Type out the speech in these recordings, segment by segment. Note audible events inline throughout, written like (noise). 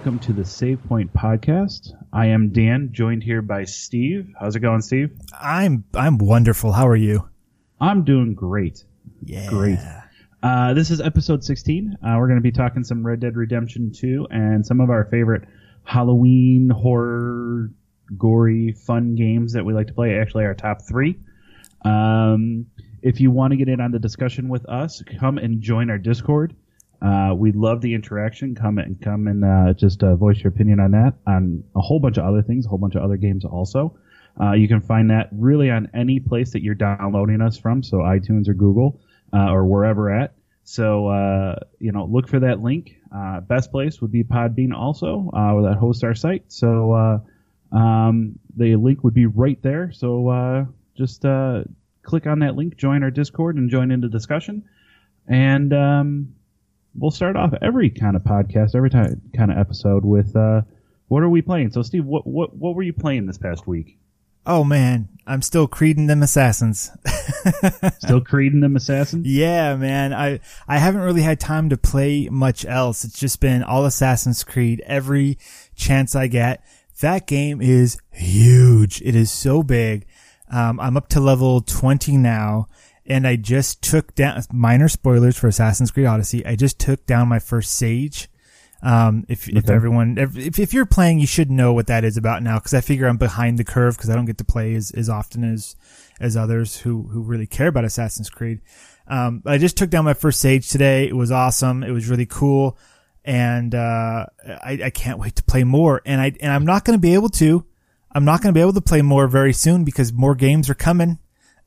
welcome to the Save Point podcast. I am Dan, joined here by Steve. How's it going, Steve? I'm I'm wonderful. How are you? I'm doing great. Yeah. Great. Uh, this is episode 16. Uh, we're going to be talking some Red Dead Redemption 2 and some of our favorite Halloween, horror, gory, fun games that we like to play. Actually, our top three. Um, if you want to get in on the discussion with us, come and join our Discord. Uh, we love the interaction. Come and come and uh, just uh, voice your opinion on that, on a whole bunch of other things, a whole bunch of other games also. Uh, you can find that really on any place that you're downloading us from, so iTunes or Google uh, or wherever at. So uh, you know, look for that link. Best place would be Podbean also, that hosts our site. So um, the link would be right there. So just click on that link, join our Discord, and join in the discussion. And um, we'll start off every kind of podcast, every time, kind of episode with uh, what are we playing? So, Steve, what what what were you playing this past week? Oh man, I'm still creeding them assassins. (laughs) Still creeding them assassins? yeah, man. I I haven't really had time to play much else. It's just been all Assassin's Creed every chance I get. That game is huge. It is so big. Um, I'm up to level 20 now and I just took down minor spoilers for Assassin's Creed Odyssey. I just took down my first sage. Um, if, if everyone, if, if you're playing, you should know what that is about now. Cause I figure I'm behind the curve because I don't get to play as, as often as, as others who, who really care about Assassin's Creed. Um, I just took down my first sage today. It was awesome. It was really cool. And, uh, I, I can't wait to play more. And I, and I'm not going to be able to, I'm not going to be able to play more very soon because more games are coming.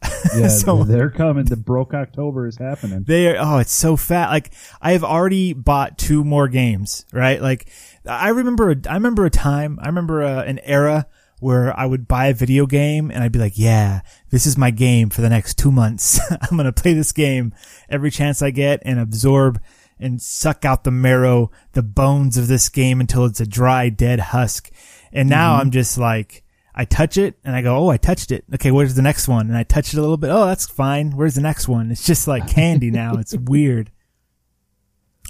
(laughs) Yeah, So- they're coming. The broke October is happening. They are, oh, it's so fat. Like I have already bought two more games, right? Like I remember, a, I remember a time, I remember uh an era where I would buy a video game and I'd be like, yeah, this is my game for the next two months. (laughs) I'm going to play this game every chance I get and absorb and suck out the marrow, the bones of this game until it's a dry, dead husk. And now I'm just like, I touch it and I go, oh, I touched it. Okay, where's the next one? And I touch it a little bit. Oh, that's fine. Where's the next one? It's just like candy now. It's (laughs) weird.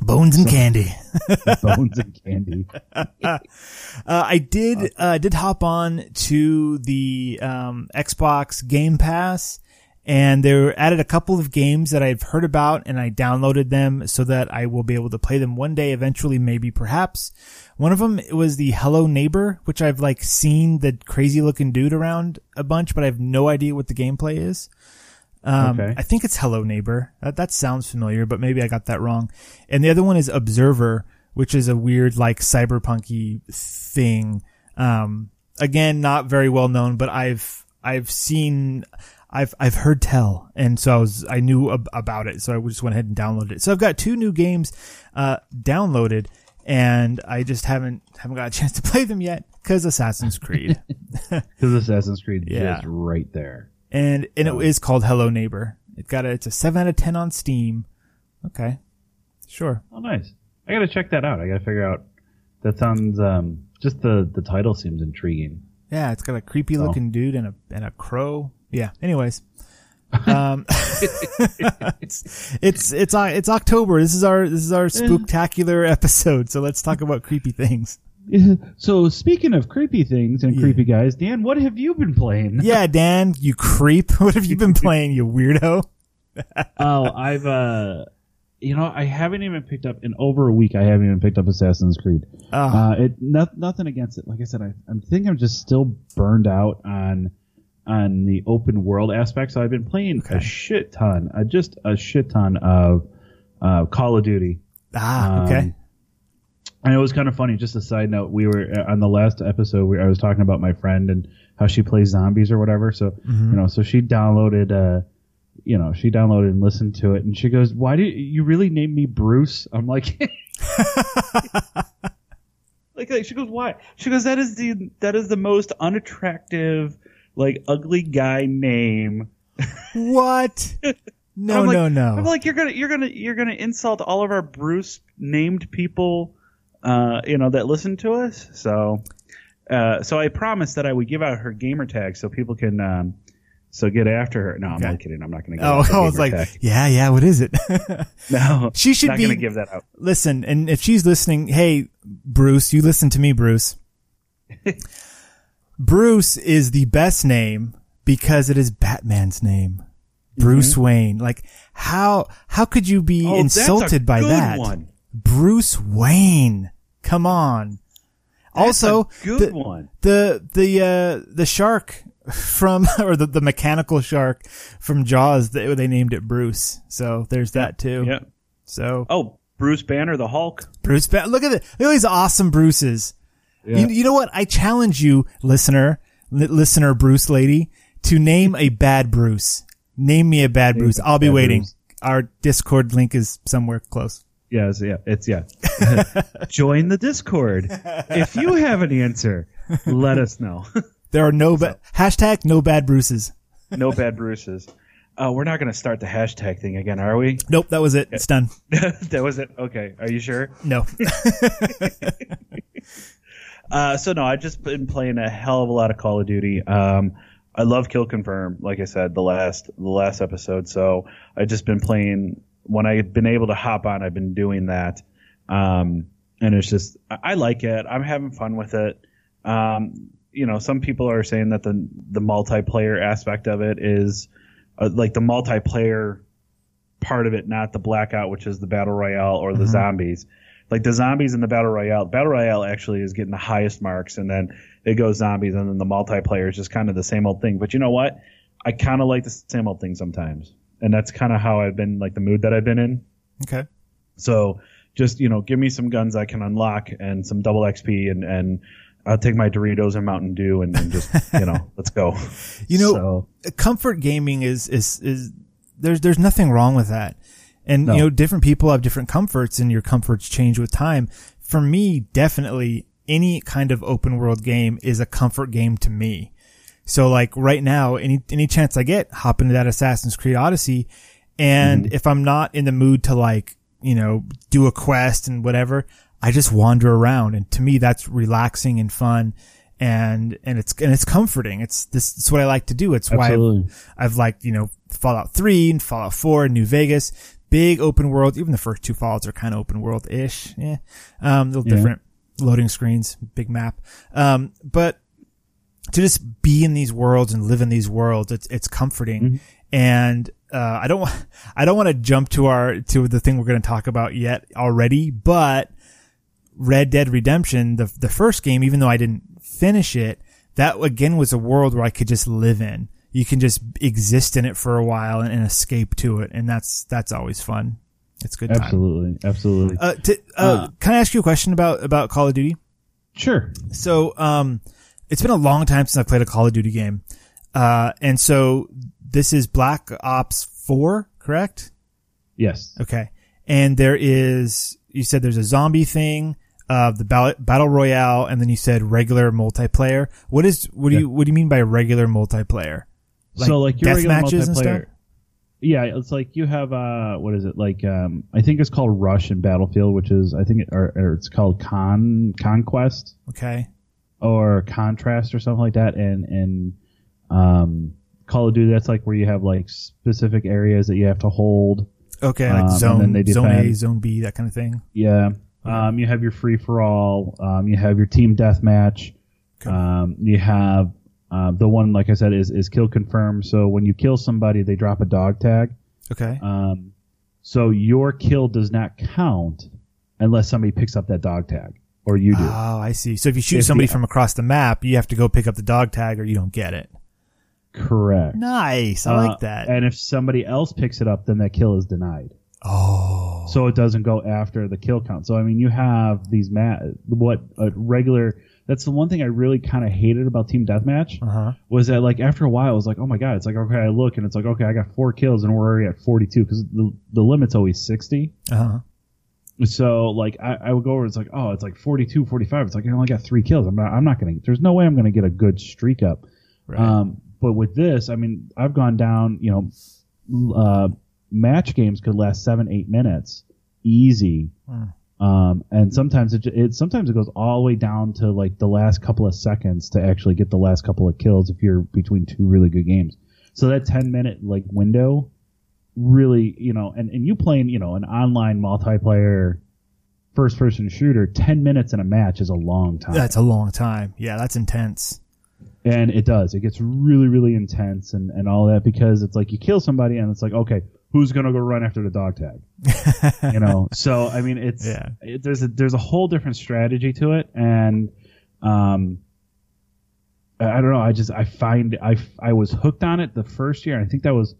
Bones and candy. (laughs) Bones and candy. (laughs) Uh, I did, uh, did hop on to the, um, Xbox Game Pass and they added a couple of games that I've heard about and I downloaded them so that I will be able to play them one day eventually, maybe perhaps. One of them was the Hello Neighbor, which I've like seen the crazy looking dude around a bunch, but I have no idea what the gameplay is. Um, Okay. I think it's Hello Neighbor. That, that sounds familiar, but maybe I got that wrong. And the other one is Observer, which is a weird like cyberpunky thing. Um, again, not very well known, but I've I've seen. I've I've heard tell, and so I was I knew ab- about it, so I just went ahead and downloaded it. So I've got two new games uh, downloaded, and I just haven't haven't got a chance to (laughs) play them yet because Assassin's Creed, (laughs) (laughs) Because Assassin's Creed Yeah. is right there. and and it is called Hello Neighbor. It got a, it's a seven out of ten on Steam. Okay, sure. Oh, nice. I got to check that out. I got to figure out. That sounds um, just the the title seems intriguing. Yeah, it's got a creepy looking dude and a and a crow. Yeah. Anyways, um, (laughs) it's it's it's uh, it's October. This is our this is our spooktacular (laughs) episode. So let's talk about creepy things. So speaking of creepy things and Yeah. creepy guys, Dan, what have you been playing? Yeah, Dan, you creep. (laughs) What have you been playing, you weirdo? oh, I've uh, you know, I haven't even picked up in over a week. I haven't even picked up Assassin's Creed. Oh, Uh, it no, nothing against it. Like I said, I, I think I'm just still burned out on on the open world aspect. So I've been playing Okay. a shit ton, uh, just a shit ton of uh, Call of Duty. ah, okay. Um, and it was kind of funny. Just a side note, we were uh, on the last episode. We, I was talking about my friend and how she plays zombies or whatever. So Mm-hmm. you know, so she downloaded, uh, you know, she downloaded and listened to it, and she goes, "Why do you, you really name me Bruce?" I'm like, (laughs) (laughs) like, like, she goes, "Why?" She goes, "That is the that is the most unattractive, like, ugly guy name." what? (laughs) No, like- no, no. I'm like, you're gonna, you're gonna, you're gonna insult all of our Bruce named people, uh, you know, that listen to us. So, uh, so I promised that I would give out her gamer tag so people can, um, so get after her. No, I'm Okay. not kidding. I'm not gonna. Give oh, (laughs) I was like, tag. yeah, yeah. What is it? (laughs) no, she should not be give that out. listen, and if she's listening, hey, Bruce, you listen to me, Bruce. Bruce is the best name because it is Batman's name. Bruce Wayne. Like how how could you be Mm-hmm. Oh, insulted by that? one. Bruce Wayne. Come on. also, a good the, one. the the uh the shark from (laughs) or the, the mechanical shark from Jaws they, they named it Bruce. So there's that too. Yeah. So Oh, Bruce Banner, the Hulk. Bruce Ba- look at it. Look at these awesome Bruces. Yeah. You, you know what? I challenge you, listener, li- listener Bruce lady, to name a bad Bruce. Name me a bad Bruce. a I'll be waiting. Bruce. Our Discord link is somewhere close. Yeah, it's, yeah, it's yeah. (laughs) Join the Discord. If you have an answer, let us know. (laughs) There are no ba- hashtag no bad Bruces. no bad Bruces. Uh, we're not going to start the hashtag thing again, are we? Nope, that was it. It's done. (laughs) that was it. Okay, are you sure? No. Uh, so no, I've just been playing a hell of a lot of Call of Duty. Um, I love Kill Confirm, like I said the last the last episode. So I've just been playing when I've been able to hop on. I've been doing that, um, and it's just I, I like it. I'm having fun with it. Um, you know, some people are saying that the the multiplayer aspect of it is uh, like the multiplayer part of it, not the blackout, which is the battle royale or the zombies. Like the zombies in the battle royale, battle royale actually is getting the highest marks, and then it goes zombies, and then the multiplayer is just kind of the same old thing. But you know what? I kind of like the same old thing sometimes, and that's kind of how I've been like the mood that I've been in. Okay. So just you know, give me some guns I can unlock and some double XP, and and I'll take my Doritos and Mountain Dew, and, and just (laughs) you know, let's go. You know, So- comfort gaming is is is there's there's nothing wrong with that. And No. you know, different people have different comforts and your comforts change with time. For me, definitely any kind of open world game is a comfort game to me. So like right now, any any chance I get, hop into that Assassin's Creed Odyssey and mm-hmm. if I'm not in the mood to like, you know, do a quest and whatever, I just wander around and to me that's relaxing and fun and and it's and it's comforting. It's this it's what I like to do. It's why I've, I've liked, you know, Fallout 3 and Fallout 4 and New Vegas. Big open world. Even the first two Fallouts are kind of open world ish. Yeah. Um, little Yeah. different loading screens, big map. Um, but to just be in these worlds and live in these worlds, it's, it's comforting. And, uh, I don't, wa- (laughs) I don't want to jump to our, to the thing we're going to talk about yet already, but Red Dead Redemption, the, the first game, even though I didn't finish it, that again was a world where I could just live in. You can just exist in it for a while and, and escape to it. And that's, that's always fun. It's good time. Absolutely, absolutely. Uh, uh, Uh, can I ask you a question about, about Call of Duty? sure. So, um, it's been a long time since I've played a Call of Duty game. Uh, and so this is Black Ops 4, correct? Yes. Okay. And there is, you said there's a zombie thing, uh, the battle, battle royale, and then you said regular multiplayer. What is, what do Yeah. you, what do you mean by regular multiplayer? So like your death regular matches and multiplayer- stuff? Yeah, it's like you have uh what is it like um I think it's called Rush in Battlefield, which is I think it, or, or it's called Con Conquest Okay. or Contrast or something like that, and and um Call of Duty that's like where you have like specific areas that you have to hold. Okay. Um, Like and zone, zone A, zone B, that kind of thing. Yeah. Um, you have your free for all. Um, you have your team deathmatch. Okay. Um, you have uh, the one, like I said, is is kill confirmed. So when you kill somebody, they drop a dog tag. Okay. Um, so your kill does not count unless somebody picks up that dog tag, or you do. Oh, I see. So if you shoot If somebody the- from across the map, you have to go pick up the dog tag or you don't get it. Correct. Nice. I Uh, like that. And if somebody else picks it up, then that kill is denied. oh. So it doesn't go after the kill count. So I mean, you have these ma- what a regular. That's the one thing I really kind of hated about team deathmatch Uh huh. was that like after a while it was like oh my god it's like okay I look and it's like okay I got four kills and we're already at 42 because the the limit's always 60. Uh huh. So like I, I would go over it's like oh it's like 42 45 it's like I only got three kills I'm not I'm not gonna there's no way I'm gonna get a good streak up. Right. Um, but with this, I mean, I've gone down, you know, uh, match games could last seven, eight minutes, easy. Hmm. Um, and sometimes it, it sometimes it goes all the way down to like the last couple of seconds to actually get the last couple of kills if you're between two really good games. So that 10 minute like window really, you know, and, and you playing, you know, an online multiplayer first person shooter, 10 minutes in a match is a long time. That's a long time. Yeah, that's intense. and it does. It gets really, really intense and, and all that because it's like you kill somebody and it's like, okay, who's going to go run after the dog tag? you know? (laughs) So, I mean, it's, Yeah. it, there's a, there's a whole different strategy to it. And, um, I I don't know. I just, I find, I, I was hooked on it the first year. I think that was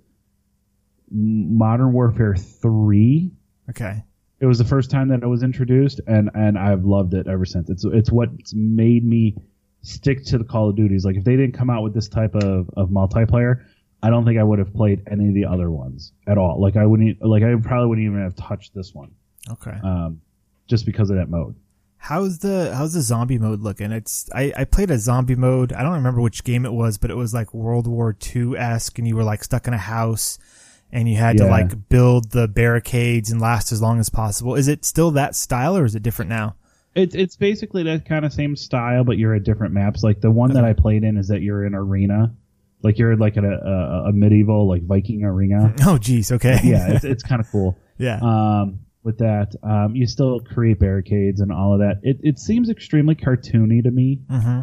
Modern Warfare 3 Okay. it was the first time that it was introduced and and I've loved it ever since. It's it's what's made me stick to the Call of Duties. Like if they didn't come out with this type of, of multiplayer, I don't think I would have played any of the other ones at all. Like I wouldn't like I probably wouldn't even have touched this one. Okay. Um just because of that mode. How's the how's the zombie mode looking? It's I, I played a zombie mode. I don't remember which game it was, but it was like World War II esque, and you were like stuck in a house, and you had to like build the barricades and last as long as possible. Is it still that style, or is it different now? It's it's basically that kind of same style, but you're at different maps. Like the one that I played in is that you're in arena, like you're like in a, a, a medieval like Viking arena. (laughs) Oh, geez. Okay. yeah, it's it's kind of cool. (laughs) yeah. um, with that. Um, you still create barricades and all of that. It, it seems extremely cartoony to me. hmm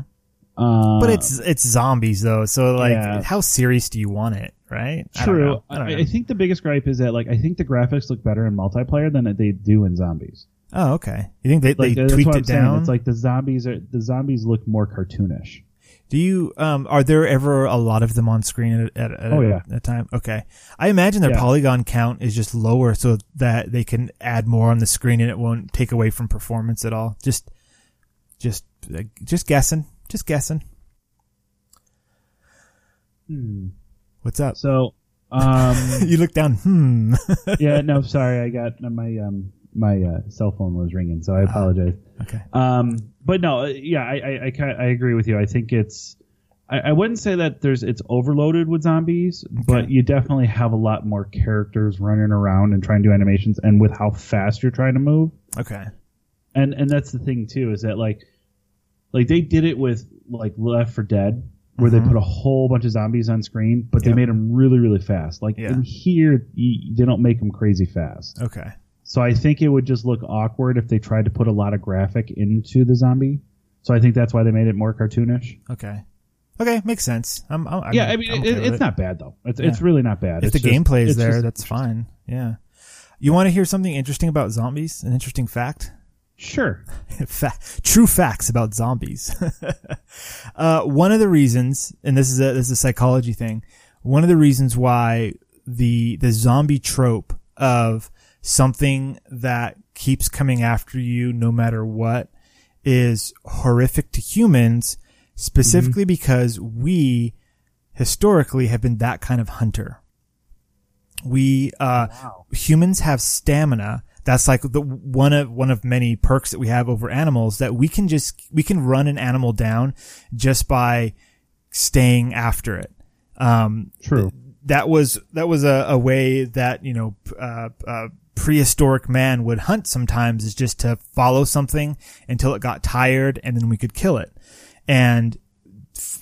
Uh, But it's it's zombies though, so like, yeah. how serious do you want it? Right? I don't true. know. I I, I, think the biggest gripe is that like I think the graphics look better in multiplayer than they do in zombies. oh, okay. You think they, Like they tweaked it saying. down? It's like the zombies are the zombies look more cartoonish. Do you um are there ever a lot of them on screen at, at, at Oh, yeah. a, time? Okay. I imagine their Yeah. polygon count is just lower so that they can add more on the screen and it won't take away from performance at all. Just just just guessing. Just guessing. Hmm. What's up? So, um, (laughs) you look down. Hmm. yeah, (laughs) no, sorry, I got my um my uh, cell phone was ringing, so I apologize. okay. Um, but no, uh, yeah, I I, I, I agree with you. I think it's. I, I wouldn't say that there's it's overloaded with zombies, but you definitely have a lot more characters running around and trying to do animations, and with how fast you're trying to move, Okay. and and that's the thing too is that like, like they did it with like Left 4 Dead, where Mhm. they put a whole bunch of zombies on screen, but they made them really really fast. Like Yeah. in here, you, they don't make them crazy fast. Okay. So I think it would just look awkward if they tried to put a lot of graphic into the zombie. So I think that's why they made it more cartoonish. Okay. Okay, makes sense. I'm, I'm yeah, I mean it, okay with it's it. not bad though. It's Yeah. it's really not bad. If It's the just- gameplay is there, that's fine. Yeah. You want to hear something interesting about zombies? An interesting fact? sure. (laughs) Fa- true facts about zombies. (laughs) uh, one of the reasons, and this is a this is a psychology thing. One of the reasons why the the zombie trope of something that keeps coming after you no matter what is horrific to humans, specifically because we historically have been that kind of hunter. We uh, Wow. humans have stamina. That's like the one of one of many perks that we have over animals that we can just we can run an animal down just by staying after it. Um, True. That was that was a, a way that you know uh, uh, prehistoric man would hunt sometimes is just to follow something until it got tired and then we could kill it. And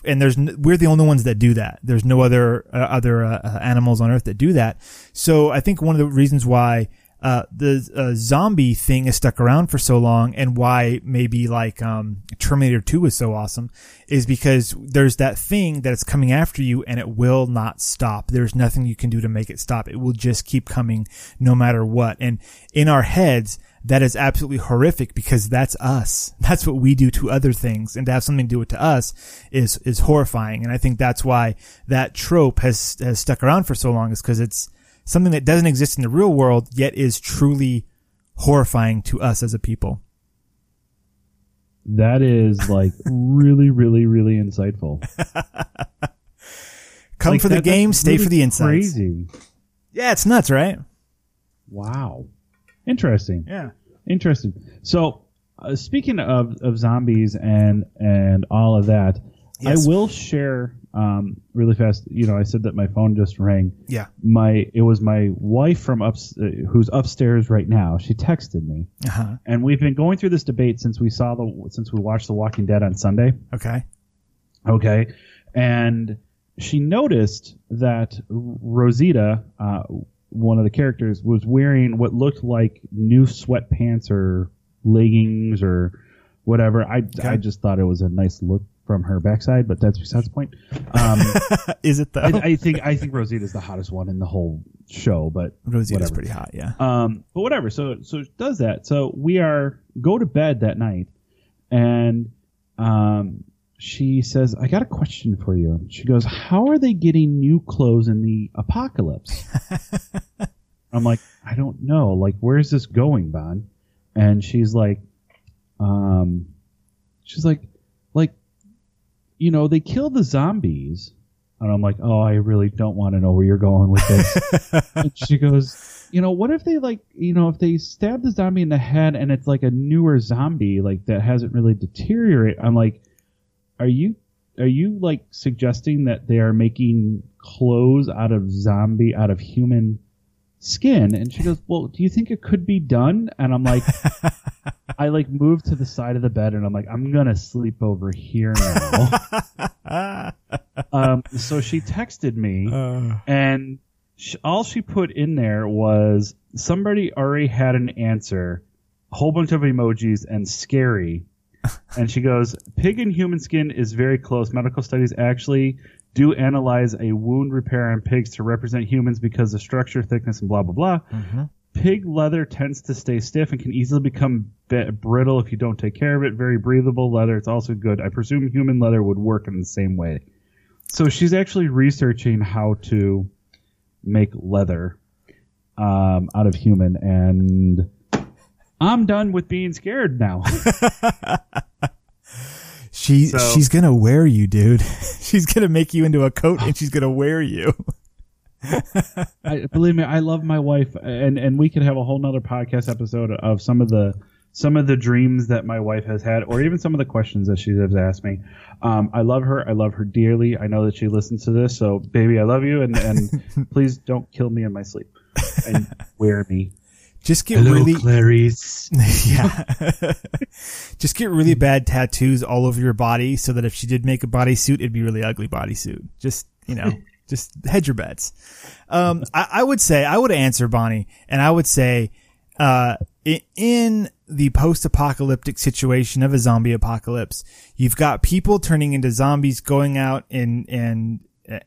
and there's we're the only ones that do that. There's no other uh, other uh, uh, animals on earth that do that. So i think one of the reasons why uh, the uh, zombie thing is stuck around for so long and why maybe like um, Terminator 2 is so awesome is because there's that thing that is coming after you and it will not stop. There's nothing you can do to make it stop. It will just keep coming no matter what. And in our heads, that is absolutely horrific because that's us. (laughs) That's what we do to other things. And to have something do it to us is, is horrifying. And I think that's why that trope has, has stuck around for so long is because it's, something that doesn't exist in the real world yet is truly horrifying to us as a people. That is like (laughs) really, really, really insightful. (laughs) Come Like, for the game, stay really for the insights. Crazy. Yeah, it's nuts, right? Wow. Interesting. Yeah. Interesting. So, uh, speaking of, of zombies and and all of that, Yes. I will share um, really fast. You know, I said that my phone just rang. Yeah. My it was my wife from up uh, who's upstairs right now. She texted me, Uh-huh. and we've been going through this debate since we saw the since we watched The Walking Dead on Sunday. Okay. Okay, and she noticed that Rosita, uh, one of the characters, was wearing what looked like new sweatpants or leggings or whatever. I I just thought it was a nice look from her backside, but that's besides the point. Um, (laughs) Is it though? I, I think I think Rosita's the hottest one in the whole show, but Rosita's whatever. pretty hot, yeah. Um, but whatever. So so does that. So we are go to bed that night, and um, she says, "I got a question for you." And she goes, "How are they getting new clothes in the apocalypse?" (laughs) I'm like, "I don't know. Like, where's this going, Bon?" And she's like, um, she's like, like, you know, they kill the zombies. And I'm like, oh, I really don't want to know where you're going with this. (laughs) and she goes, you know, what if they like, you know, if they stab the zombie in the head and it's like a newer zombie, like that hasn't really deteriorated. I'm like, are you, are you like suggesting that they are making clothes out of zombie, out of human skin? And she goes, well, do you think it could be done? And I'm like, (laughs) I like moved to the side of the bed and I'm like, I'm gonna sleep over here now. (laughs) um, so she texted me Uh, and sh all she put in there was somebody already had an answer, a whole bunch of emojis and scary. (laughs) and she goes, pig and human skin is very close. Medical studies actually do analyze a wound repair on pigs to represent humans because of structure, thickness, and blah blah blah. mhm. Pig leather tends to stay stiff and can easily become bit brittle if you don't take care of it. Very breathable leather. It's also good. I presume human leather would work in the same way. So she's actually researching how to make leather um, out of human, and I'm done with being scared now. (laughs) She So- she's gonna wear you, dude. (laughs) she's gonna make you into a coat and she's gonna wear you. I, believe me, I love my wife, and and we could have a whole nother podcast episode of some of the some of the dreams that my wife has had, or even some of the questions that she has asked me. Um, I love her. I love her dearly. I know that she listens to this, so baby, I love you, and and (laughs) please don't kill me in my sleep and wear me. Just get really Clarice. (laughs) yeah. (laughs) Just get really bad tattoos all over your body so that if she did make a bodysuit, it'd be really ugly bodysuit. Just, you know, (laughs) just hedge your bets. Um, I, I would say, I would answer Bonnie and I would say, uh, in the post-apocalyptic situation of a zombie apocalypse, you've got people turning into zombies going out and, and,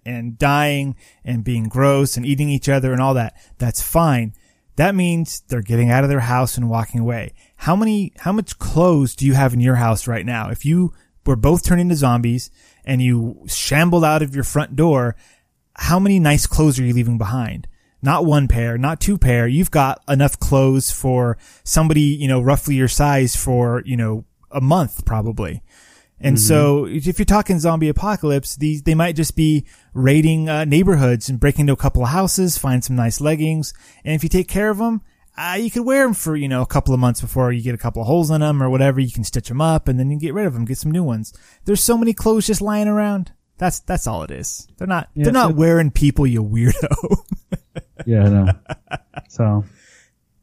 and dying and being gross and eating each other and all that. That's fine. That means they're getting out of their house and walking away. How many, how much clothes do you have in your house right now? If you were both turned into zombies and you shambled out of your front door, how many nice clothes are you leaving behind? Not one pair, not two pair. You've got enough clothes for somebody, you know, roughly your size for, you know, a month probably. And so if you're talking zombie apocalypse, these, they might just be raiding uh, neighborhoods and breaking into a couple of houses, find some nice leggings. And if you take care of them, uh, you could wear them for, you know, a couple of months before you get a couple of holes in them or whatever. You can stitch them up and then you get rid of them, get some new ones. There's so many clothes just lying around. That's, that's all it is. They're not, Yeah, they're not so- wearing people, you weirdo. Yeah, I know. (laughs) So,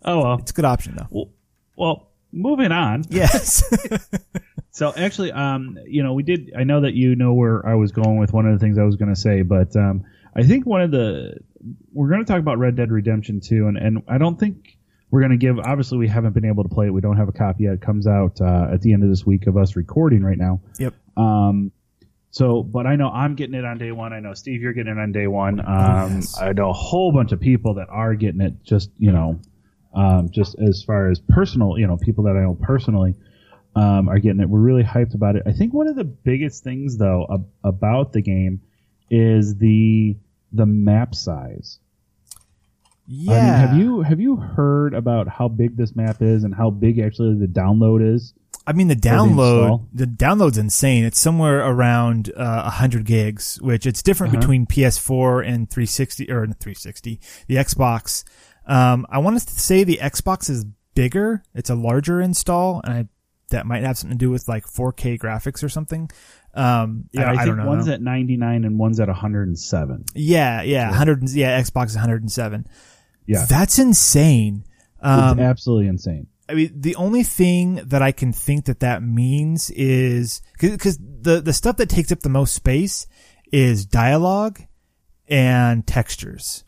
oh well. it's a good option though. Well, well moving on. Yes. (laughs) (laughs) So actually, um, you know, we did. I know that you know where I was going with one of the things I was going to say, but um, I think one of the we're going to talk about Red Dead Redemption 2, and and I don't think we're going to give. Obviously, we haven't been able to play it. We don't have a copy yet. It comes out uh, at the end of this week of us recording right now. yep. Um, so, but I know I'm getting it on day one. I know Steve, you're getting it on day one. Um, yes. I know a whole bunch of people that are getting it. Just you know, um, just as far as personal, you know, people that I know personally um, are getting it. We're really hyped about it. I think one of the biggest things though ab- about the game is the the map size. Yeah. I mean, have you have you heard about how big this map is and how big actually the download is? I mean, the the download, install? the download's insane. It's somewhere around uh, 100 gigs, which it's different Uh-huh. between PS4 and 360 or 360, the Xbox. Um, I want to say the Xbox is bigger. It's a larger install, and I, that might have something to do with like 4K graphics or something. Um, Yeah, I, I, I think don't know. one's at 99 and one's at 107. yeah, yeah, 100. Yeah, Xbox is 107. Yeah, That's insane. Um, it's absolutely insane. I mean, the only thing that I can think that that means is because the the stuff that takes up the most space is dialogue and textures.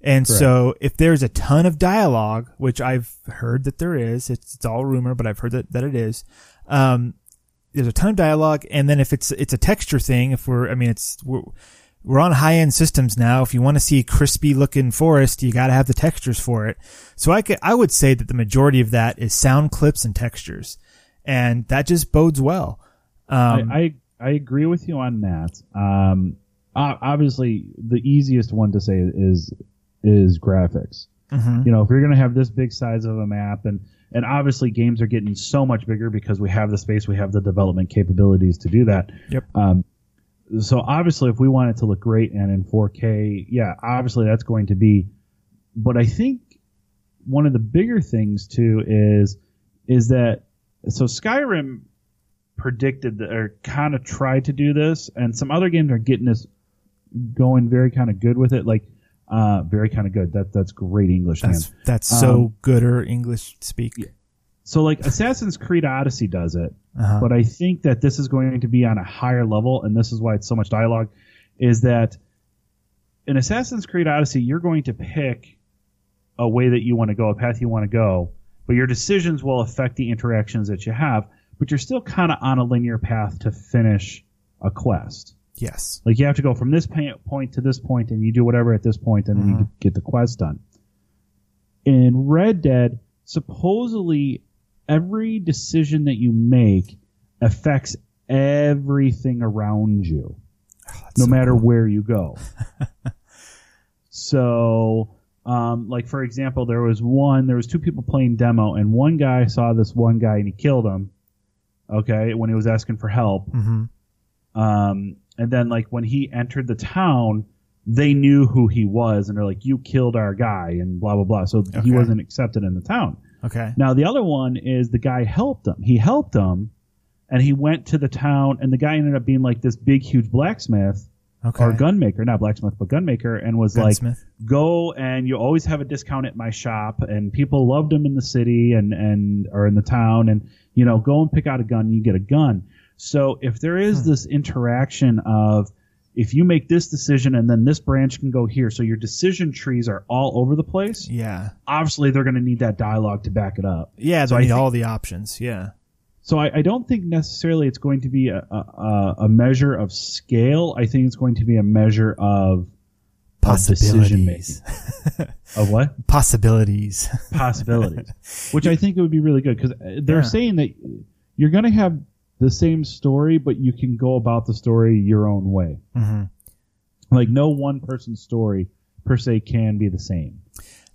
And Correct. so if there's a ton of dialogue, which I've heard that there is, it's, it's all rumor, but I've heard that, that it is, um, there's a ton of dialogue. And then if it's, it's a texture thing, if we're, I mean, it's, we're, we're on high end systems now. If you want to see crispy looking forest, you got to have the textures for it. So I could, I would say that the majority of that is sound clips and textures. And that just bodes well. Um, I, I I agree with you on that. Um, obviously, the easiest one to say is is graphics. mhm. You know, if you're going to have this big size of a map, and and obviously games are getting so much bigger because we have the space, we have the development capabilities to do that. Yep. Um, so obviously, if we want it to look great and in 4K, yeah, obviously that's going to be. But I think one of the bigger things too is is that so Skyrim predicted that, or kind of tried to do this, and some other games are getting this going very kind of good with it. Like, uh, very kind of good. That that's great English, man. that's, that's so Um, good or English speak. So like Assassin's Creed Odyssey does it, Uh-huh. but I think that this is going to be on a higher level, and this is why it's so much dialogue. Is that in Assassin's Creed Odyssey, you're going to pick a way that you want to go, a path you want to go, but your decisions will affect the interactions that you have. But you're still kind of on a linear path to finish a quest. Yes. Like you have to go from this point to this point, and you do whatever at this point, and then you Mhm. get the quest done. In Red Dead, supposedly every decision that you make affects everything around you, Oh, no so matter cool. where you go. (laughs) so, um, like for example, there was one, there was two people playing demo, and one guy saw this one guy and he killed him. Okay, when he was asking for help, Mhm. um, and then like when he entered the town, they knew who he was, and they're like, "You killed our guy," and blah blah blah. So Okay. he wasn't accepted in the town. Okay. Now the other one is the guy helped him. He helped him, and he went to the town, and the guy ended up being like this big, huge blacksmith Okay. or gunmaker, not blacksmith, but gunmaker, and was like, go and you always have a discount at my shop and people loved him in the city and and or in the town and you know go and pick out a gun you get a gun so if there is Hmm. this interaction of if you make this decision and then this branch can go here so your decision trees are all over the place Yeah. obviously they're going to need that dialogue to back it up Yeah. So I need think- all the options. Yeah. so I, I don't think necessarily it's going to be a, a, a measure of scale i think it's going to be a measure of of Possibilities. of what (laughs) Possibilities. possibilities, (laughs) which I think it would be really good because they're Yeah. saying that you're going to have the same story, but you can go about the story your own way. hmm Like no one person's story per se can be the same.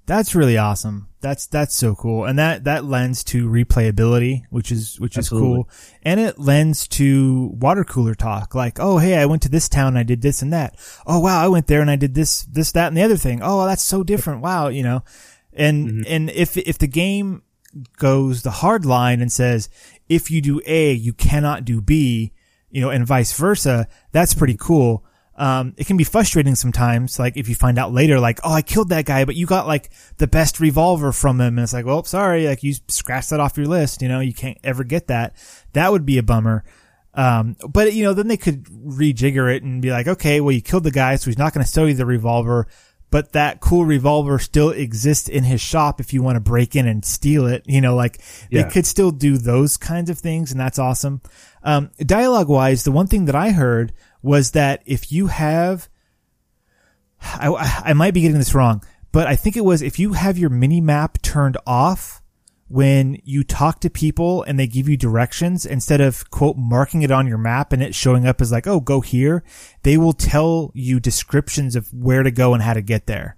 That's really awesome. That's that's so cool, and that that lends to replayability, which is which is Absolutely. cool, and it lends to water cooler talk. Like, oh hey, I went to this town, and I did this and that. Oh wow, I went there and I did this this that and the other thing. Oh, that's so different. Wow, you know, and Mm-hmm. and if if the game goes the hard line and says if you do A, you cannot do B, you know, and vice versa, that's pretty cool. Um, it can be frustrating sometimes, like if you find out later, like, oh, I killed that guy, but you got like the best revolver from him. And it's like, well, sorry, like you scratched that off your list. You know, you can't ever get that. That would be a bummer. Um, but you know, then they could rejigger it and be like, okay, well, you killed the guy, so he's not going to sell you the revolver, but that cool revolver still exists in his shop if you want to break in and steal it. You know, like they could still do those kinds of things, and that's awesome. Um, dialogue wise, the one thing that I heard was that if you have, I, I might be getting this wrong, but I think it was if you have your mini map turned off when you talk to people and they give you directions instead of quote marking it on your map and it showing up as like, oh, go here, they will tell you descriptions of where to go and how to get there.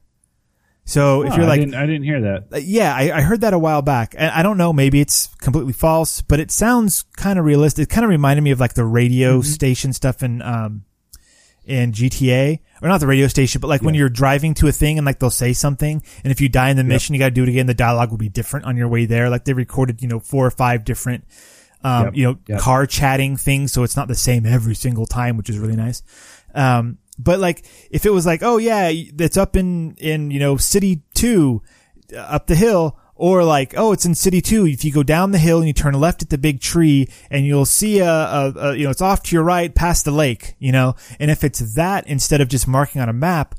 So if you're I like, didn't, I didn't hear that. uh, yeah, I, I heard that a while back, and I don't know, maybe it's completely false, but it sounds kind of realistic. It kind of reminded me of like the radio station stuff in um in GTA, or not the radio station, but like when you're driving to a thing and like they'll say something, and if you die in the mission, you got to do it again. The dialogue will be different on your way there. Like they recorded, you know, four or five different. Um, Yep, you know, yep. car chatting things, so it's not the same every single time, which is really nice. Um, but like, if it was like, oh yeah, it's up in, in, you know, city two, up the hill, or like, oh, it's in city two. If you go down the hill and you turn left at the big tree and you'll see a, a, a, you know, it's off to your right past the lake, you know, and if it's that instead of just marking on a map,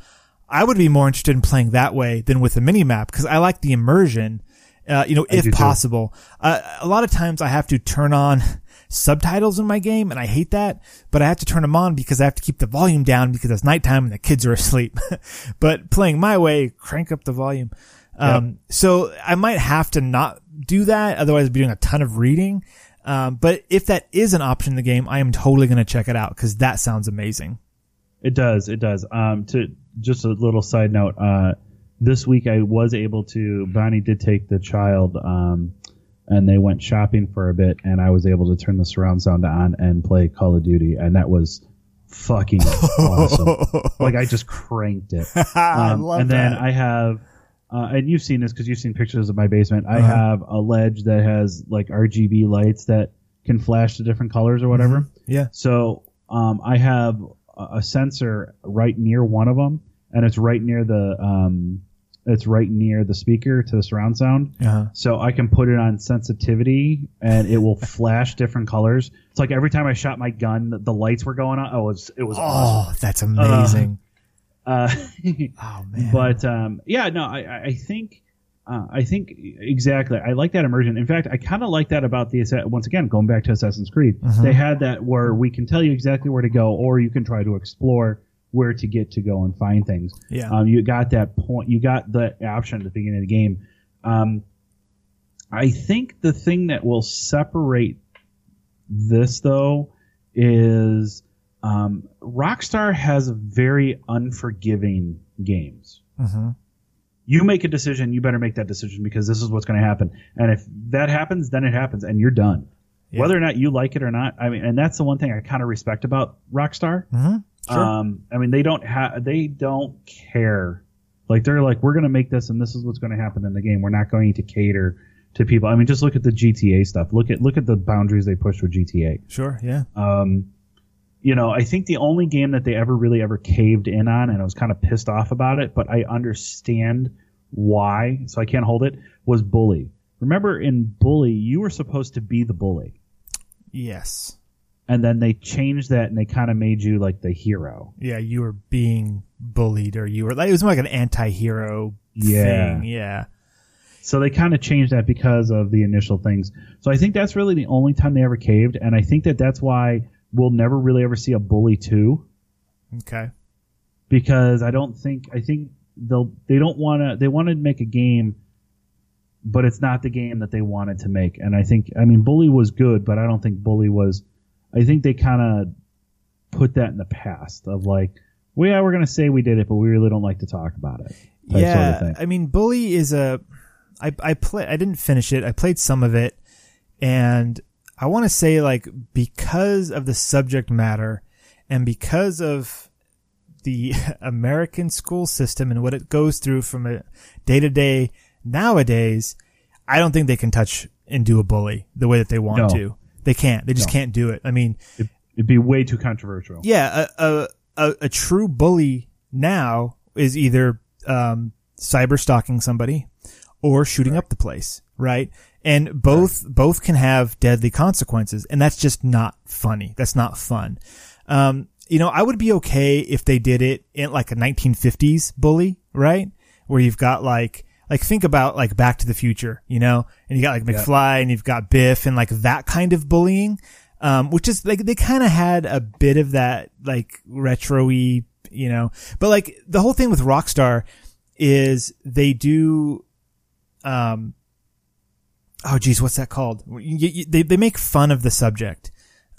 I would be more interested in playing that way than with a mini map because I like the immersion. Uh, you know, I if possible. Uh, a lot of times I have to turn on (laughs) subtitles in my game and I hate that, but I have to turn them on because I have to keep the volume down because it's nighttime and the kids are (laughs) asleep. but playing my way, crank up the volume. Um, so I might have to not do that. Otherwise I'd be doing a ton of reading. Um, but if that is an option in the game, I am totally going to check it out because that sounds amazing. It does. It does. Um, to just a little side note. Uh, this week I was able to. Bonnie did take the child, um, and they went shopping for a bit, and I was able to turn the surround sound on and play Call of Duty, and that was fucking (laughs) awesome. Like I just cranked it. (laughs) I Um, love and then that. I have, uh, and you've seen this because you've seen pictures of my basement. I Uh-huh. have a ledge that has like RGB lights that can flash to different colors or whatever. yeah. So um, I have a sensor right near one of them, and it's right near the um, it's right near the speaker to the surround sound. Uh-huh. So I can put it on sensitivity, and it will (laughs) flash different colors. It's like every time I shot my gun, the, the lights were going on. Oh, it was it was awesome. Oh, that's amazing. Uh, (laughs) oh man. but um, yeah, no, I, I- think uh, I think exactly. I like that immersion. In fact, I kind of like that about the once again going back to Assassin's Creed. Mhm. They had that where we can tell you exactly where to go, or you can try to explore where to get to go and find things. yeah. Um, you got that point. You got the option at the beginning of the game. Um, I think the thing that will separate this though is um, Rockstar has very unforgiving games. hmm You make a decision, you better make that decision because this is what's going to happen. And if that happens, then it happens, and you're done. Yeah. Whether or not you like it or not, I mean, and that's the one thing I kind of respect about Rockstar. hmm Sure. Um, I mean, they don't have, they don't care. Like they're like, we're going to make this, and this is what's going to happen in the game. We're not going to cater to people. I mean, just look at the GTA stuff. Look at look at the boundaries they pushed with GTA. sure. Yeah. Um, you know, I think the only game that they ever really ever caved in on, and I was kind of pissed off about it, but I understand why, so I can't hold it, was Bully. Remember in Bully, you were supposed to be the bully. Yes. And then they changed that and they kind of made you like the hero. Yeah. You were being bullied, or you were like it was more like an anti-hero Yeah. thing. Yeah. So they kind of changed that because of the initial things. So I think that's really the only time they ever caved, and I think that that's why we'll never really ever see a Bully 2 Okay. because I don't think I think they'll they don't want to they want to make a game, but it's not the game that they wanted to make. And I think I mean Bully was good, but I don't think Bully was. I think they kind of put that in the past of like, well, yeah, we're gonna say we did it, but we really don't like to talk about it. yeah. sort of. I mean, Bully is a. I I play. I didn't finish it. I played some of it, and I want to say like because of the subject matter, and because of the (laughs) American school system and what it goes through from a day to day nowadays, I don't think they can touch and do a bully the way that they want No. to. They can't. They just No. can't do it. I mean, It, it'd be way too controversial. yeah, a, a, a, a true bully now is either um, cyber stalking somebody or shooting up the place, right? And both both can have deadly consequences, and that's just not funny. That's not fun. Um, you know, I would be okay if they did it in like a 1950s bully, right? Where you've got like like think about like Back to the Future, you know, and you got like McFly and you've got Biff and like that kind of bullying, um, which is like they kind of had a bit of that like retro-y, you know, but like the whole thing with Rockstar is they do, um, oh geez, what's that called? You, you, they they make fun of the subject.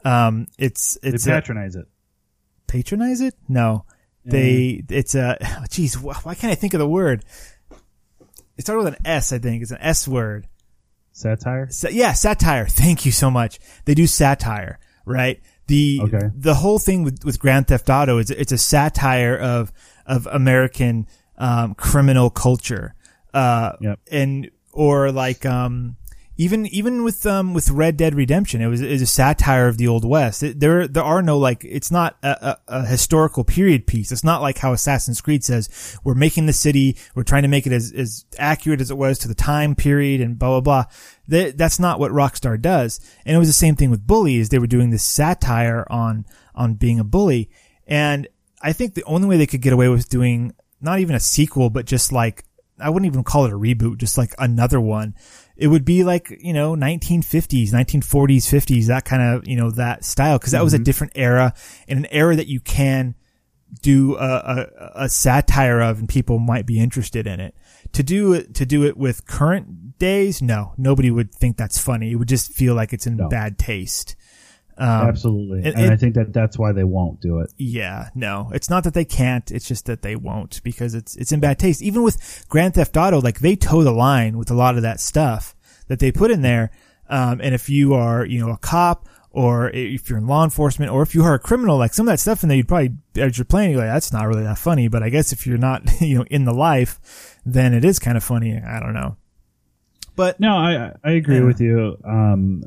Um, it's They it's a- patronize it. patronize it? No, they it's a oh, geez. wh- Why can't I think of the word? It started with an S, I think. It's an S word. Satire. Sa- yeah, satire. Thank you so much. They do satire, right? The Okay. the whole thing with with Grand Theft Auto is it's a satire of of American um, criminal culture, uh, Yep. and or like um, even even with um with Red Dead Redemption, it was was a satire of the Old West. It, there there are no like it's not a, a, a historical period piece. It's not like how Assassin's Creed says we're making the city, we're trying to make it as as accurate as it was to the time period and blah blah blah. That, that's not what Rockstar does. And it was the same thing with bullies. They were doing this satire on on being a bully, and I think the only way they could get away with doing not even a sequel, but just like I wouldn't even call it a reboot, just like another one. It would be like, you know, 1950s, 1940s, 50s, that kind of, you know, that style. Cause that was a mm-hmm. different era and an era that you can do a, a, a satire of and people might be interested in it. To do it, to do it with current days, no, nobody would think that's funny. It would just feel like it's in No. bad taste. Um, Absolutely, and- and, and- I think that that's why they won't do it. Yeah, no, it's not that they can't. It's just that they won't because it's it's in bad taste. Even with Grand Theft Auto, like they toe the line with a lot of that stuff that they put in there. Um, and if you are, you know, a cop or if you're in law enforcement or if you are a criminal, like some of that stuff in there, you'd probably as you're playing, you're like, that's not really that funny. But I guess if you're not, (laughs) you know, in the life, then it is kind of funny. I don't know. But No, I I agree Yeah. with you. Um,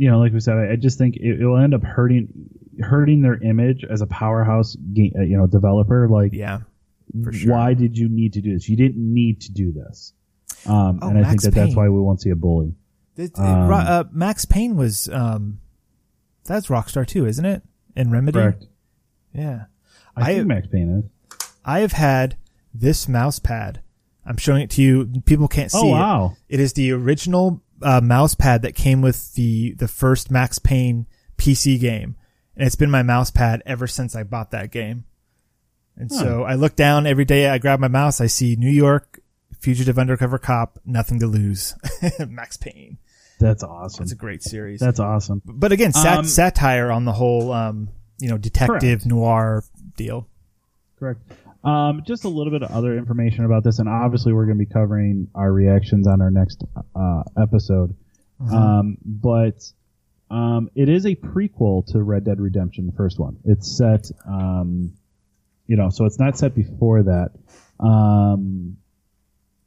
you know, like we said, I, I just think it, it will end up hurting hurting their image as a powerhouse, game, you know, developer. Like, yeah, for sure. why did you need to do this? You didn't need to do this. Um, Oh, and I think Max that that's why we won't see a bully. It- it- Um, uh, Max Payne was, um, that's Rockstar too, isn't it? And Remedy. Correct. Yeah. I, I- think Max Payne is. I have had this mouse pad. I'm showing it to you. People can't see Oh it. wow! It is the original uh, mouse pad that came with the the first Max Payne PC game, and it's been my mouse pad ever since I bought that game. And so I look down every day. I grab my mouse. I see New York Fugitive Undercover Cop. Nothing to lose. (laughs) Max Payne. That's awesome. It's a great series. That's awesome. but again, sat- Um, satire on the whole, um, you know, detective Correct. noir deal. Correct. Um, just a little bit of other information about this, and obviously we're going to be covering our reactions on our next uh, episode. Um, but um, it is a prequel to Red Dead Redemption, the first one. It's set, um, you know, so it's not set before that. Um,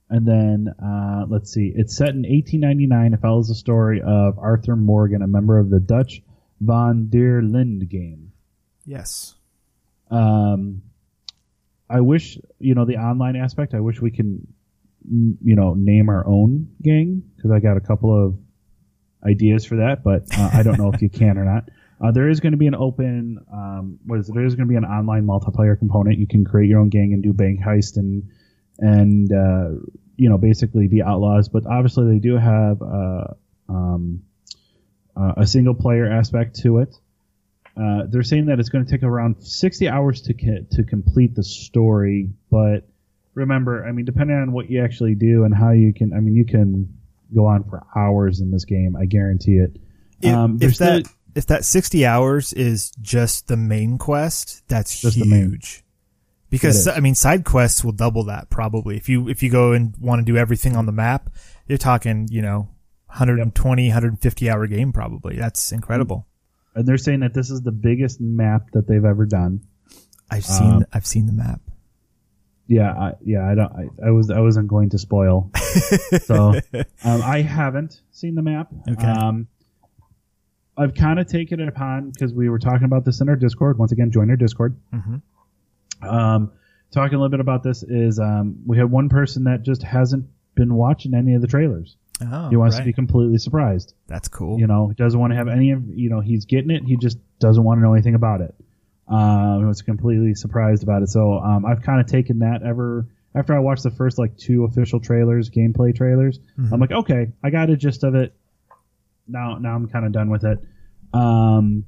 and then uh, let's see, it's set in 1899. It follows the story of Arthur Morgan, a member of the Dutch Van der Linde game. Yes. Um, I wish you know the online aspect. I wish we can, you know, name our own gang because I got a couple of ideas for that, but uh, I don't know if you can or not. Uh, there is going to be an open, um, what is it? There is going to be an online multiplayer component. You can create your own gang and do bank heist and and uh, you know basically be outlaws. But obviously they do have uh, um, uh, a single player aspect to it. Uh, they're saying that it's going to take around 60 hours to co- to complete the story, but remember, I mean, depending on what you actually do and how you can, I mean, you can go on for hours in this game. I guarantee it. If, Um, if that still- if that sixty hours is just the main quest, that's Just the main. huge. Because. I mean, side quests will double that probably. If you if you go and want to do everything on the map, you're talking you know 120, 150 hour game probably. That's incredible. And they're saying that this is the biggest map that they've ever done. I've seen Um, I've seen the map. Yeah, I, yeah, I don't, I, I was, I wasn't going to spoil. (laughs) so, um, I haven't seen the map. Okay. Um, I've kind of taken it upon because we were talking about this in our Discord. Once again, join our Discord. Mhm. Um, talking a little bit about this is um, we have one person that just hasn't been watching any of the trailers. Oh, he wants right. to be completely surprised. That's cool. You know, he doesn't want to have any of, you know, he's getting it. He just doesn't want to know anything about it. Um, he was completely surprised about it. So, um, I've kind of taken that ever, after I watched the first like two official trailers, gameplay trailers, I'm like, okay, I got a gist of it. Now, now I'm kind of done with it. Um,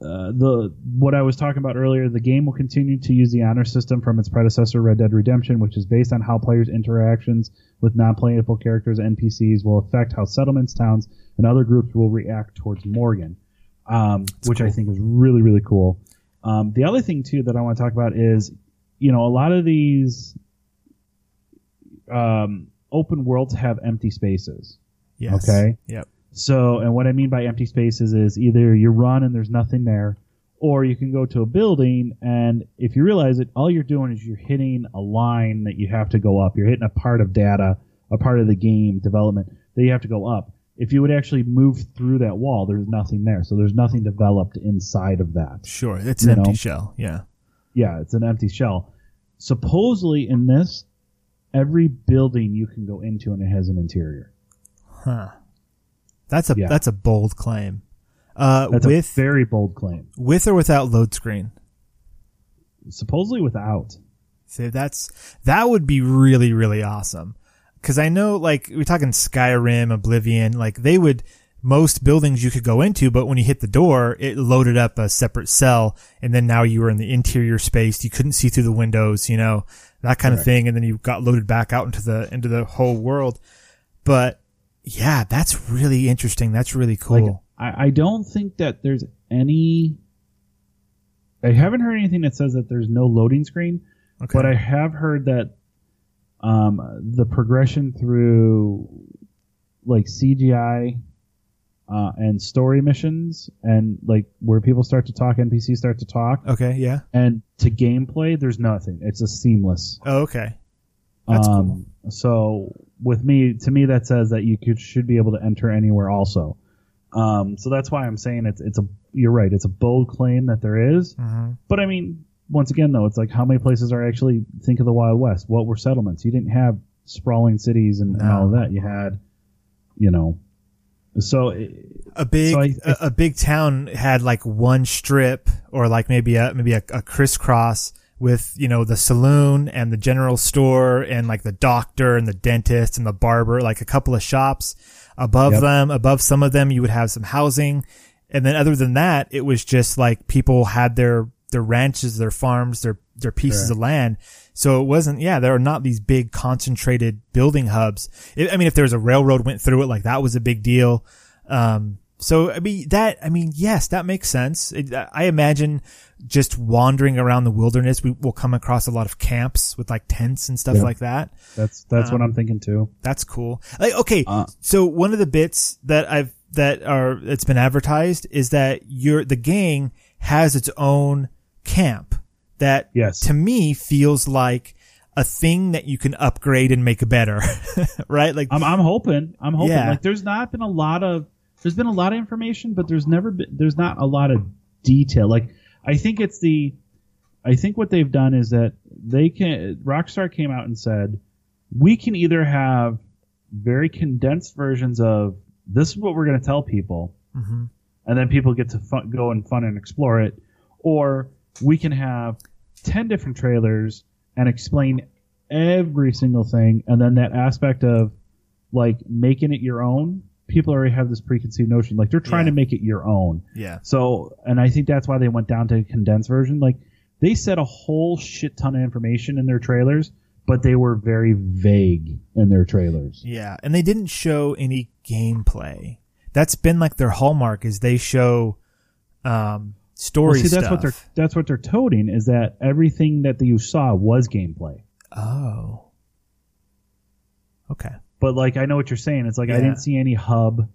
uh, the what I was talking about earlier, the game will continue to use the honor system from its predecessor, Red Dead Redemption, which is based on how players' interactions with non-playable characters NPCs will affect how settlements, towns, and other groups will react towards Morgan, um, which I think is really really cool. Um, the other thing too that I want to talk about is, you know, a lot of these um, open worlds have empty spaces. Yes. Okay. Yep. So, and what I mean by empty spaces is either you run and there's nothing there, or you can go to a building and if you realize it, all you're doing is you're hitting a line that you have to go up. You're hitting a part of data, a part of the game development that you have to go up. If you would actually move through that wall, there's nothing there. So there's nothing developed inside of that. Sure. It's an You empty know. shell. Yeah. Yeah, it's an empty shell. Supposedly in this, every building you can go into and it has an interior. Huh. That's a Yeah. that's a bold claim. Uh, That's with a very bold claim. with or without load screen. Supposedly without. So that's that would be really really awesome. Cuz I know like we're talking Skyrim, Oblivion, like they would most buildings you could go into, but when you hit the door, it loaded up a separate cell and then now you were in the interior space. You couldn't see through the windows, you know, that kind of thing. And then you got loaded back out into the, into the whole world. But yeah, that's really interesting. That's really cool. Like, I, I don't think that there's any. I haven't heard anything that says that there's no loading screen, okay. but I have heard that um, the progression through like CGI uh, and story missions and like where people start to talk, NPCs start to talk, okay. Yeah. and to gameplay, there's nothing. It's a seamless. Oh, okay. That's um, So with me, to me, that says that you could, should be able to enter anywhere also. Um, so that's why I'm saying it's it's a you're right. It's a bold claim that there is. hmm but I mean, once again though, it's like how many places are actually think of the Wild West? What were settlements? You didn't have sprawling cities and, and all of that. You had, you know, so a big So I- I- a, a big town had like one strip or like maybe a maybe a, a crisscross with you know the saloon and the general store and like the doctor and the dentist and the barber like a couple of shops above Yep. them above some of them you would have some housing and then other than that it was just like people had their their ranches their farms their their pieces Sure. of land so it wasn't yeah there are not these big concentrated building hubs I I mean if there was a railroad went through it like that was a big deal um, so I mean that I mean yes, that makes sense. It, I imagine just wandering around the wilderness, we will come across a lot of camps with like tents and stuff Yeah. like that. that's that's what Um, I'm thinking too. That's cool. Like okay, Uh, so one of the bits that I've that are that's been advertised is that your the gang has its own camp that Yes. to me feels like a thing that you can upgrade and make better, (laughs) right? Like I'm I'm hoping. I'm hoping. Yeah. Like there's not been a lot of there's been a lot of information, but there's never been there's not a lot of detail. Like I think it's the I think what they've done is that they can Rockstar came out and said we can either have very condensed versions of this is what we're going to tell people Mhm. and then people get to fun, go and fun and explore it or we can have 10 different trailers and explain every single thing and then that aspect of like making it your own people already have this preconceived notion like they're trying Yeah. to make it your own yeah. so and i think that's why they went down to a condensed version like they said a whole shit ton of information in their trailers but they were very vague in their trailers Yeah, and they didn't show any gameplay. That's been like their hallmark is they show um story well, see stuff. that's what they're that's what they're toting is that everything that you saw was gameplay oh. Okay. But like I know what you're saying. It's like I Yeah. didn't see any hub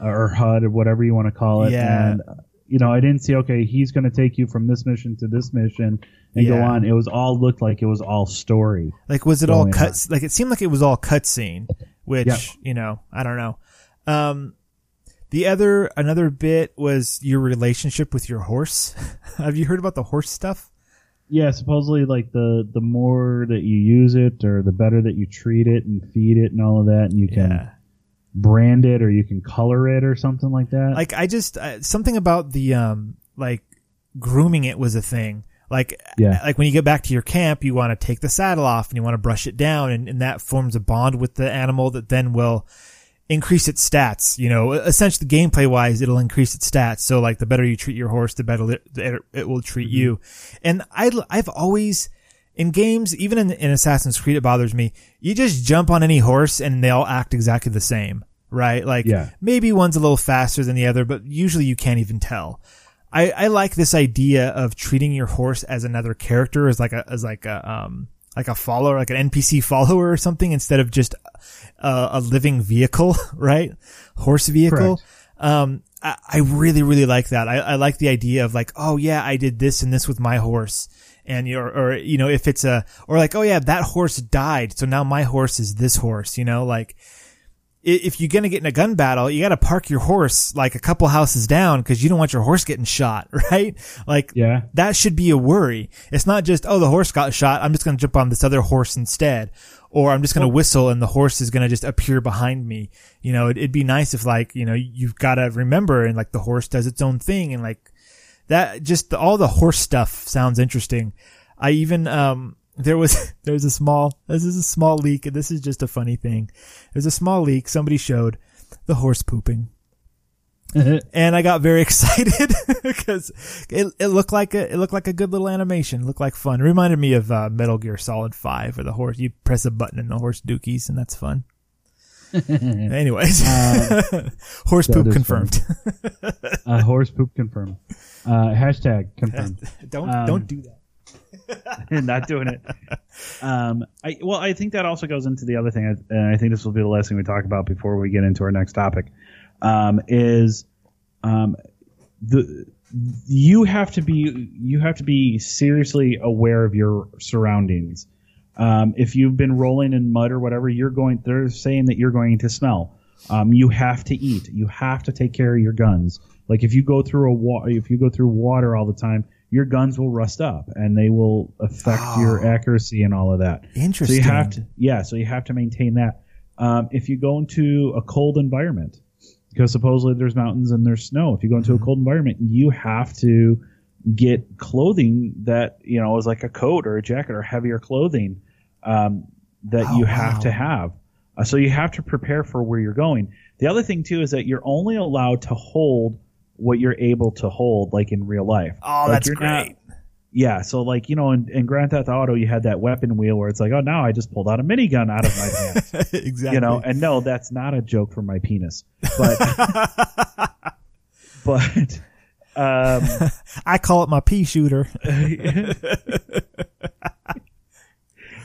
or HUD or whatever you want to call it. Yeah. And uh, you know, I didn't see okay, he's going to take you from this mission to this mission and go Yeah. on. It was all looked like it was all story. Like was it all Going cut like it seemed like it was all cutscene, which, Yep. you know, I don't know. Um the other another bit was your relationship with your horse. (laughs) Have you heard about the horse stuff? Yeah, supposedly like the the more that you use it or the better that you treat it and feed it and all of that, and you can Yeah. brand it or you can color it or something like that. Like I just uh, something about the um like grooming it was a thing. Like Yeah. like when you get back to your camp, you want to take the saddle off and you want to brush it down, and, and that forms a bond with the animal that then will increase its stats. You know, essentially gameplay wise, it'll increase its stats. So like the better you treat your horse, the better it, will treat you. And I I've always in games, even in, in Assassin's Creed, it bothers me. You just jump on any horse and they all act exactly the same, right? Like Yeah. maybe one's a little faster than the other, but usually you can't even tell. I, I like this idea of treating your horse as another character, as like a, as like a, um, like a follower, like an NPC follower or something instead of just a, a living vehicle, (laughs) right? Horse vehicle. Um, I, I really, really like that. I, I like the idea of like, oh yeah, I did this and this with my horse. And or, or, you know, if it's a, or like, oh yeah, that horse died. So now my horse is this horse, you know, like, if you're gonna get in a gun battle, you gotta park your horse like a couple houses down because you don't want your horse getting shot, (laughs) right? Like, Yeah. that should be a worry. It's not just, oh, the horse got shot. I'm just gonna jump on this other horse instead. Or I'm just gonna whistle and the horse is gonna just appear behind me. You know, it, it'd be nice if like, you know, you've gotta remember and like the horse does its own thing and like that, just the, all the horse stuff sounds interesting. I even, um, there was (laughs) there's a small this is a small leak and this is just a funny thing. There's a small leak somebody showed the horse pooping. (laughs) and I got very (laughs) excited because it, it looked like a it looked like a good little animation. It looked like fun. It reminded me of uh, Metal Gear Solid Five, where the horse you press a button and the horse dookies, and that's fun. Anyways, Um, horse poop confirmed. uh, horse poop confirmed. Uh, hashtag confirmed. don't Um, don't do that. (laughs) not doing it. Um, I, well, I think that also goes into the other thing, and I think this will be the last thing we talk about before we get into our next topic. Um, is um, the you have to be you have to be seriously aware of your surroundings. Um, if you've been rolling in mud or whatever, you're going. They're saying that you're going to smell. Um, you have to eat. You have to take care of your guns. Like if you go through a wa- if you go through water all the time, your guns will rust up and they will affect Oh. your accuracy and all of that. Interesting. So you have to, yeah. So you have to maintain that. Um, if you go into a cold environment, because supposedly there's mountains and there's snow. If you go into a cold environment, you have to get clothing that you know is like a coat or a jacket or heavier clothing um, that Oh, you have wow. to have. Uh, so you have to prepare for where you're going. The other thing too is that you're only allowed to hold what you're able to hold, like in real life. Oh, Like, that's you're not- great. yeah, so like you know, in, in Grand Theft Auto, you had that weapon wheel where it's like, oh, now I just pulled out a minigun out of my (laughs) pants, exactly. you know. And no, that's not a joke for my penis, but (laughs) but um, (laughs) I call it my pea shooter.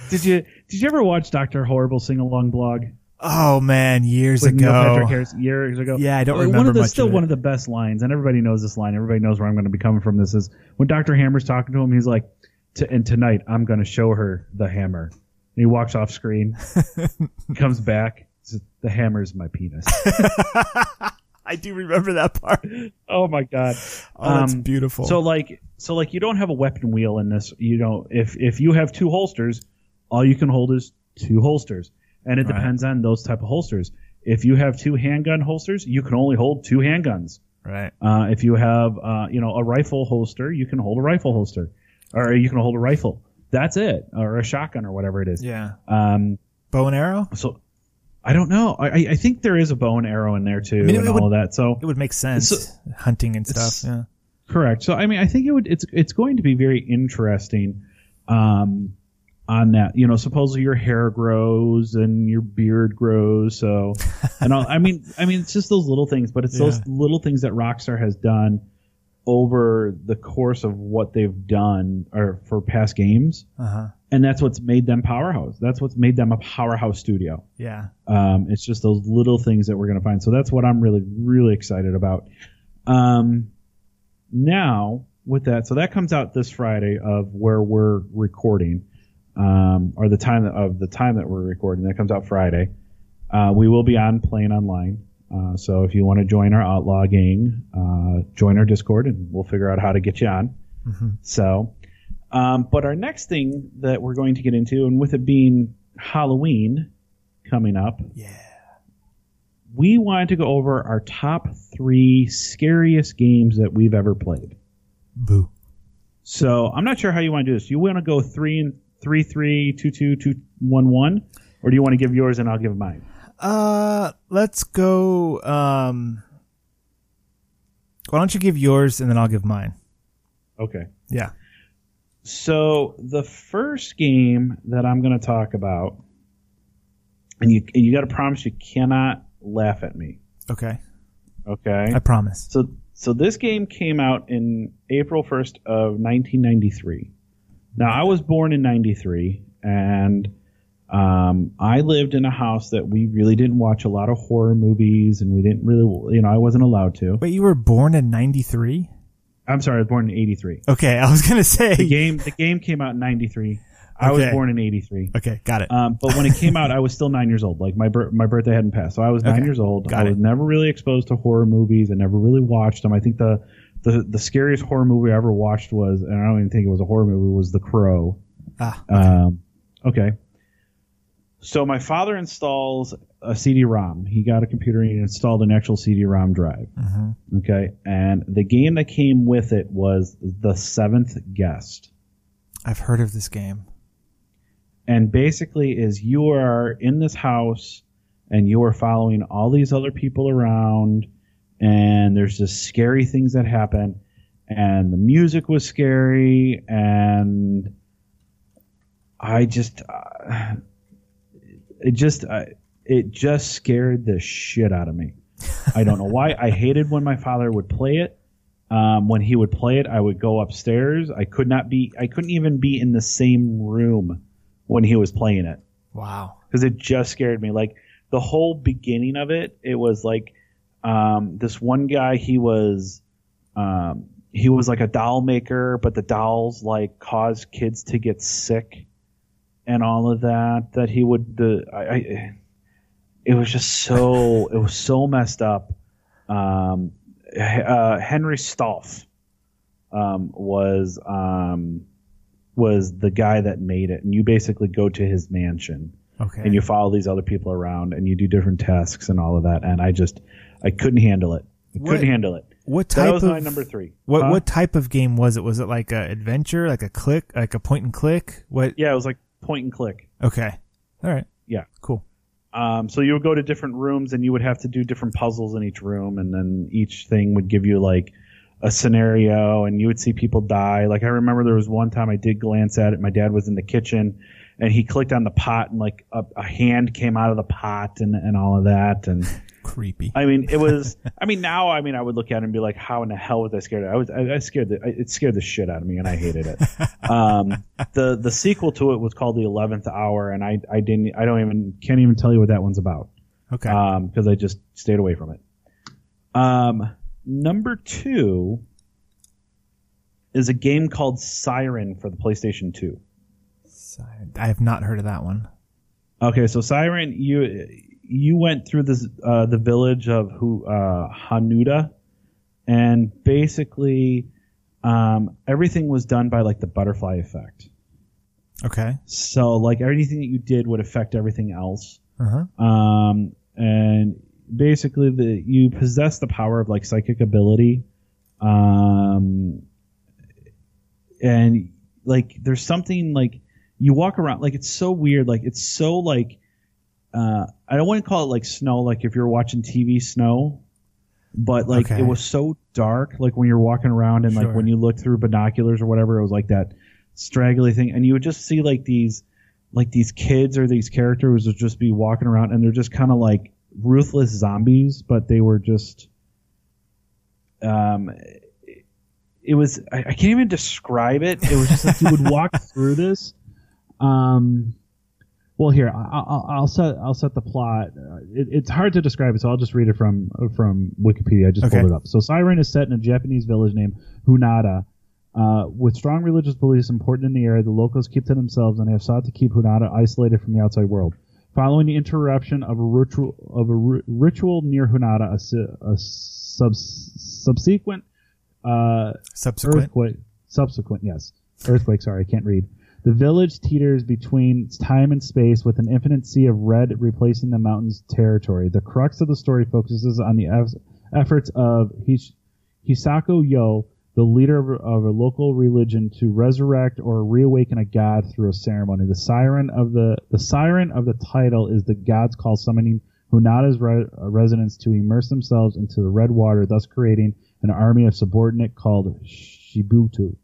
did you did you ever watch Doctor Horrible sing along blog Oh man, years with Neil Patrick ago. Harris years ago? Yeah, I don't remember One of the much still of one it. of the best lines, and everybody knows this line. Everybody knows where I'm going to be coming from. This is when Doctor Hammer's talking to him. He's like, "To- "And tonight, I'm going to show her the hammer." And he walks off screen, (laughs) comes back. says, The hammer's my penis. (laughs) I do remember that part. oh my god! Oh, that's Um, beautiful. So like, so like, you don't have a weapon wheel in this. You know, if if you have two holsters, all you can hold is two holsters, and it Right. depends on those type of holsters. If you have two handgun holsters, you can only hold two handguns. right. Uh, if you have, uh, you know, a rifle holster, you can hold a rifle holster, or you can hold a rifle. That's it, or a shotgun, or whatever it is. Yeah. Um, Bow and arrow. so I don't know. I, I- I think there is a bow and arrow in there too, mean, it and all would- of that. So It would make sense. So- hunting and stuff. Yeah. correct. So I mean, I think it would. It's it's going to be very interesting. Um, on that, you know, supposedly your hair grows and your beard grows. So, (laughs) and all, I mean, I mean, it's just those little things, but it's those little things that Rockstar has done over the course of what they've done or for past games, Uh huh. and that's what's made them powerhouse. That's what's made them a powerhouse studio. Yeah. Um, it's just those little things that we're going to find. So that's what I'm really, really excited about. Um, now with that, so that comes out this Friday of where we're recording, um, or the time of the time that we're recording. That comes out Friday. Uh, we will be on playing online. Uh, so if you want to join our outlaw gang, uh, join our Discord, and we'll figure out how to get you on. Mhm. So, um, but our next thing that we're going to get into, and with it being Halloween coming up, Yeah. we wanted to go over our top three scariest games that we've ever played. Boo. So I'm not sure how you want to do this. You want to go three and three, three, two, two, two, one, one, or do you want to give yours and I'll give mine? Uh, let's go. Um, why don't you give yours and then I'll give mine? Okay. Yeah. So the first game that I'm going to talk about, and you and you got to promise you cannot laugh at me. Okay. Okay. I promise. So so this game came out in April 1st of 1993. Now I was born in 93 and um, I lived in a house that we really didn't watch a lot of horror movies and we didn't really you know I wasn't allowed to. But you were born in 93? I'm sorry, I was born in 83. Okay. I was going to say. The game the game came out in 93. I was born in 83. Okay. Got it. Um, but when it came out, I was still nine years old. Like my bir- my birthday hadn't passed, so I was nine Okay. years old. Got I was never really exposed to horror movies. I never really watched them. I think the the the scariest horror movie I ever watched was, and I don't even think it was a horror movie, was The Crow. ah. Um, okay. So my father installs a CD-ROM. He got a computer and he installed an actual CD-ROM drive. mhm. Okay, and the game that came with it was The Seventh Guest. I've heard of this game. and basically is you are in this house and you are following all these other people around and there's just scary things that happen and the music was scary and i just uh, it just uh, it just scared the shit out of me. I don't know why. I hated when my father would play it. Um, when he would play it i would go upstairs. I could not be i couldn't even be in the same room when he was playing it. Wow. because it just scared me. Like the whole beginning of it, it was like um, this one guy. He was um, he was like a doll maker, but the dolls like caused kids to get sick and all of that. That he would the I, I it was just so (laughs) it was so messed up. Um, uh, Henry Stauf um, was um, was the guy that made it, and you basically go to his mansion Okay. and you follow these other people around and you do different tasks and all of that. And I just I couldn't handle it. I What- couldn't handle it. what That type was of my number three. what Huh? what type of game was it? Was it like a adventure, like a click, like a point and click? What? Yeah, it was like point and click. Okay. All right. Yeah. Cool. Um, so you would go to different rooms and you would have to do different puzzles in each room, and then each thing would give you like a scenario, and you would see people die. Like I remember there was one time I did glance at it. My dad was in the kitchen, and he clicked on the pot, and like a, a hand came out of the pot, and and all of that, and (laughs) Creepy. I mean, it was. (laughs) I mean, now I mean, I would look at it and be like, "How in the hell was I scared?" I was. I, I scared. The, I, it scared the shit out of me, and I hated it. (laughs) um, the the sequel to it was called The Eleventh Hour, and I I didn't. I don't even can't even tell you what that one's about okay. um, because I just stayed away from it. Um, number two is a game called Siren for the PlayStation Two. I have not heard of that one. Okay, so Siren, you you went through this uh, the village of who uh, Hanyuda, and basically um, everything was done by like the butterfly effect. Okay. So like everything that you did would affect everything else. Uh huh. Um, and basically the you possess the power of like psychic ability. Um, and like there's something like you walk around like it's so weird like it's so like uh I don't want to call it like snow like if you're watching TV snow but like Okay. it was so dark like when you're walking around and like when you look through binoculars or whatever it was like that straggly thing and you would just see like these like these kids or these characters would just be walking around and they're just kind of like ruthless zombies but they were just um it was I, I can't even describe it It was just like you would walk (laughs) through this. Um, well, here I- I'll, I'll set I'll set the plot. Uh, It, it's hard to describe it, so I'll just read it from from Wikipedia. I just Okay. pulled it up. So Siren is set in a Japanese village named Hanyuda. Uh, with strong religious beliefs important in the area, the locals keep to themselves and they have sought to keep Hanyuda isolated from the outside world. Following the interruption of a ritual of a ri- ritual near Hanyuda, a, a sub- subsequent uh, Subsequent. earthquake subsequent yes earthquake sorry i can't read the village teeters between time and space with an infinite sea of red replacing the mountain's territory the crux of the story focuses on the eff- efforts of Hish- Hisako Yao the leader of, of a local religion to resurrect or reawaken a god through a ceremony the siren of the the siren of the title is the god's call summoning Hanyuda's re- residents to immerse themselves into the red water, thus creating an army of subordinate called Shibito.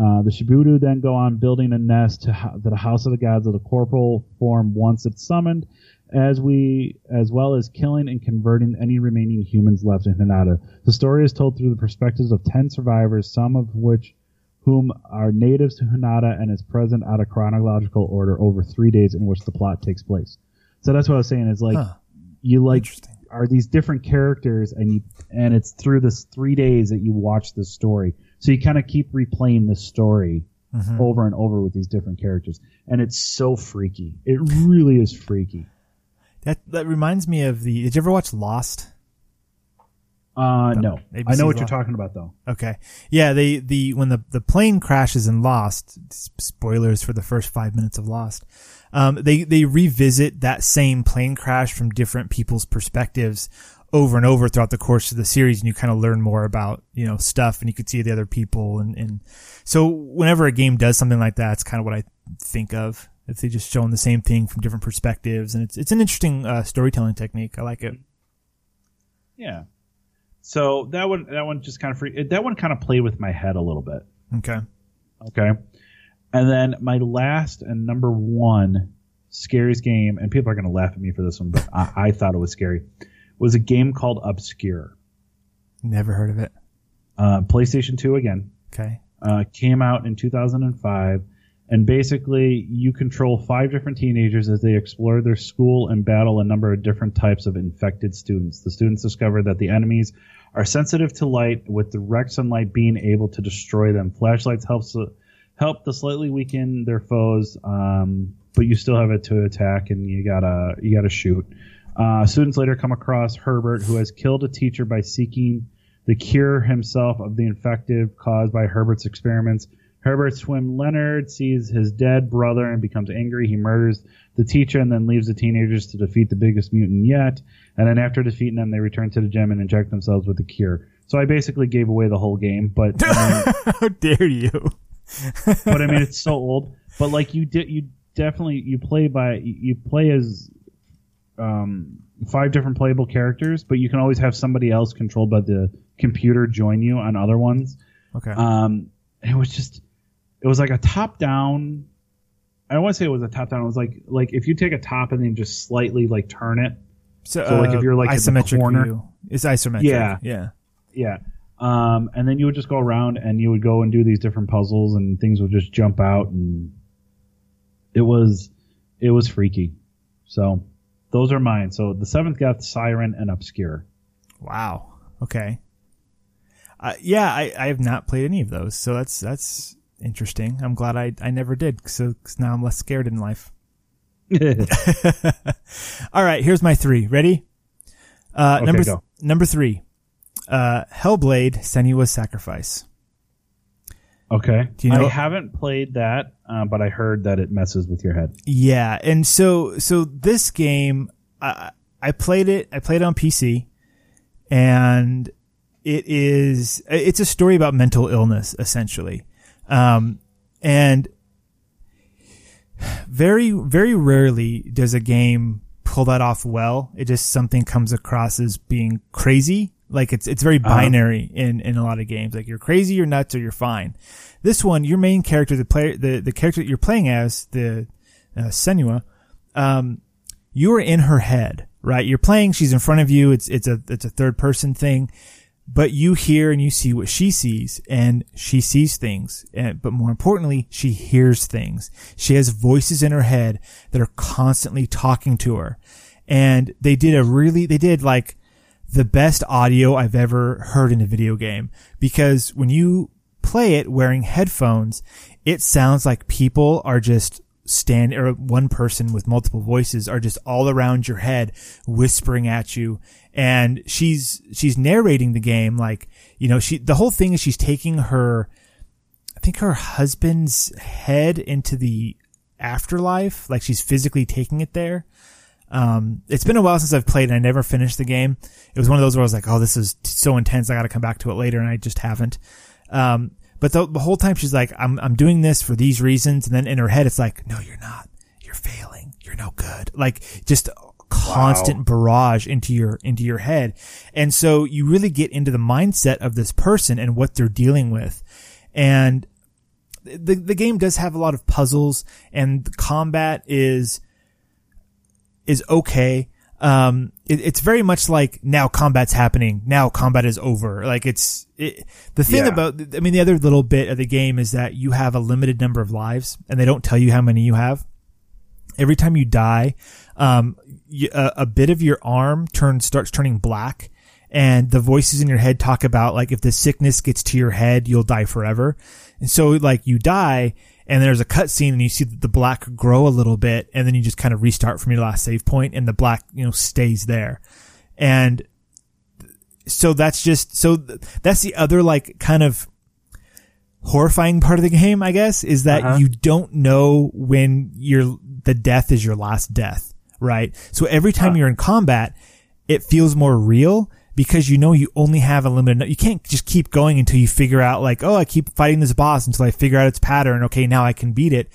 Uh, the Shibito then go on building a nest to, ho- to the house of the gods of the corporal form once it's summoned, as we as well as killing and converting any remaining humans left in Hinata. The story is told through the perspectives of ten survivors, some of which whom are natives to Hinata and is present out of chronological order over three days in which the plot takes place. So that's what I was saying. Is like Huh. you like are these different characters and you and it's through this three days that you watch this story so you kind of keep replaying this story Mhm. over and over with these different characters and it's so freaky it really is freaky That that reminds me of the. Did you ever watch Lost? uh no ABC i know what you're talking about though Okay. Yeah, they the when the the plane crashes in Lost, spoilers for the first 5 minutes of Lost. Um they they revisit that same plane crash from different people's perspectives over and over throughout the course of the series and you kind of learn more about, you know, stuff and you could see the other people and and so whenever a game does something like that, it's kind of what I think of If they just showing the same thing from different perspectives, and it's it's an interesting uh, storytelling technique. I like it. Yeah. So that one that one just kind of free. That one kind of played with my head a little bit. Okay. Okay. And then my last and number one scariest game, and people are going to laugh at me for this one, but I, I thought it was scary, was a game called Obscure. Never heard of it. Uh, PlayStation 2 again. Okay. Uh, came out in 2005. And basically, you control five different teenagers as they explore their school and battle a number of different types of infected students. The students discover that the enemies are sensitive to light, with direct sunlight being able to destroy them. Flashlights helps help to slightly weaken their foes, um, but you still have it to attack, and you gotta you gotta shoot. Uh, students later come across Herbert, who has killed a teacher by seeking the cure himself of the infective caused by Herbert's experiments. Herbert's twin Leonard sees his dead brother and becomes angry. He murders the teacher and then leaves the teenagers to defeat the biggest mutant yet. And then after defeating them, they return to the gym and inject themselves with the cure. So I basically gave away the whole game, but I mean, (laughs) How dare you? but I mean it's (laughs) so old. But like you did, you definitely you play by you play as um, five different playable characters, but you can always have somebody else controlled by the computer join you on other ones. Okay. Um, it was just it was like a top down. I don't want to say it was a top down. It was like like if you take a top and then just slightly like turn it. so, so, like, if you're, like, in the isometric corner- view, it's isometric. Yeah. Yeah. Yeah. Um, and then you would just go around and you would go and do these different puzzles and things would just jump out and it was it was freaky. So those are mine. So the seventh Death, Siren, and Obscure. Wow. Okay. Uh, yeah, I, I have not played any of those, so that's that's interesting. I'm glad I I never did, so 'cause now I'm less scared in life. (laughs) (laughs) All right, here's my three. Ready? Uh, Okay, number go. number three, uh, Hellblade: Senua's Sacrifice. Okay. Do you know- I haven't played that, uh, but I heard that it messes with your head. Yeah, and so so this game, I I played it. I played it on PC, and it is it's a story about mental illness essentially, um, and very very rarely does a game pull that off well. It just something comes across as being crazy. Like it's it's very binary in in a lot of games. Like you're crazy, you're nuts, or you're fine. This one, your main character, the player, the the character that you're playing as, the uh, Senua, um, you are in her head, right? You're playing. She's in front of you. It's it's a it's a third person thing, but you hear and you see what she sees, and she sees things. And but more importantly, she hears things. She has voices in her head that are constantly talking to her, and they did a really they did like the best audio I've ever heard in a video game. Because when you play it wearing headphones, it sounds like people are just stand or one person with multiple voices are just all around your head whispering at you. And she's she's narrating the game like you know she the whole thing is she's taking her I think her husband's head into the afterlife like she's physically taking it there um, it's been a while since I've played and I never finished the game. It was one of those where I was like, oh, this is so intense. I got to come back to it later. And I just haven't. Um, but the, the whole time she's like, I'm, I'm doing this for these reasons. And then in her head, it's like, no, you're not. You're failing. You're no good. Like just constant barrage into your, into your head. And so you really get into the mindset of this person and what they're dealing with. And the, the game does have a lot of puzzles and the combat is, is okay. Um, it, it's very much like now combat's happening. Now combat is over. Like it's, it, the thing Yeah. about, I mean, the other little bit of the game is that you have a limited number of lives and they don't tell you how many you have. Every time you die, um, you, a, a bit of your arm turns, starts turning black and the voices in your head talk about like if the sickness gets to your head, you'll die forever. And so like you die and there's a cutscene and you see the black grow a little bit and then you just kind of restart from your last save point and the black, you know, stays there. And so that's just, so th- that's the other like kind of horrifying part of the game, I guess, is that Uh-huh. you don't know when your, the death is your last death, right? So every time Huh. you're in combat, it feels more real because you know you only have a limited, you can't just keep going until you figure out like, oh, I keep fighting this boss until I figure out its pattern. Okay, now I can beat it.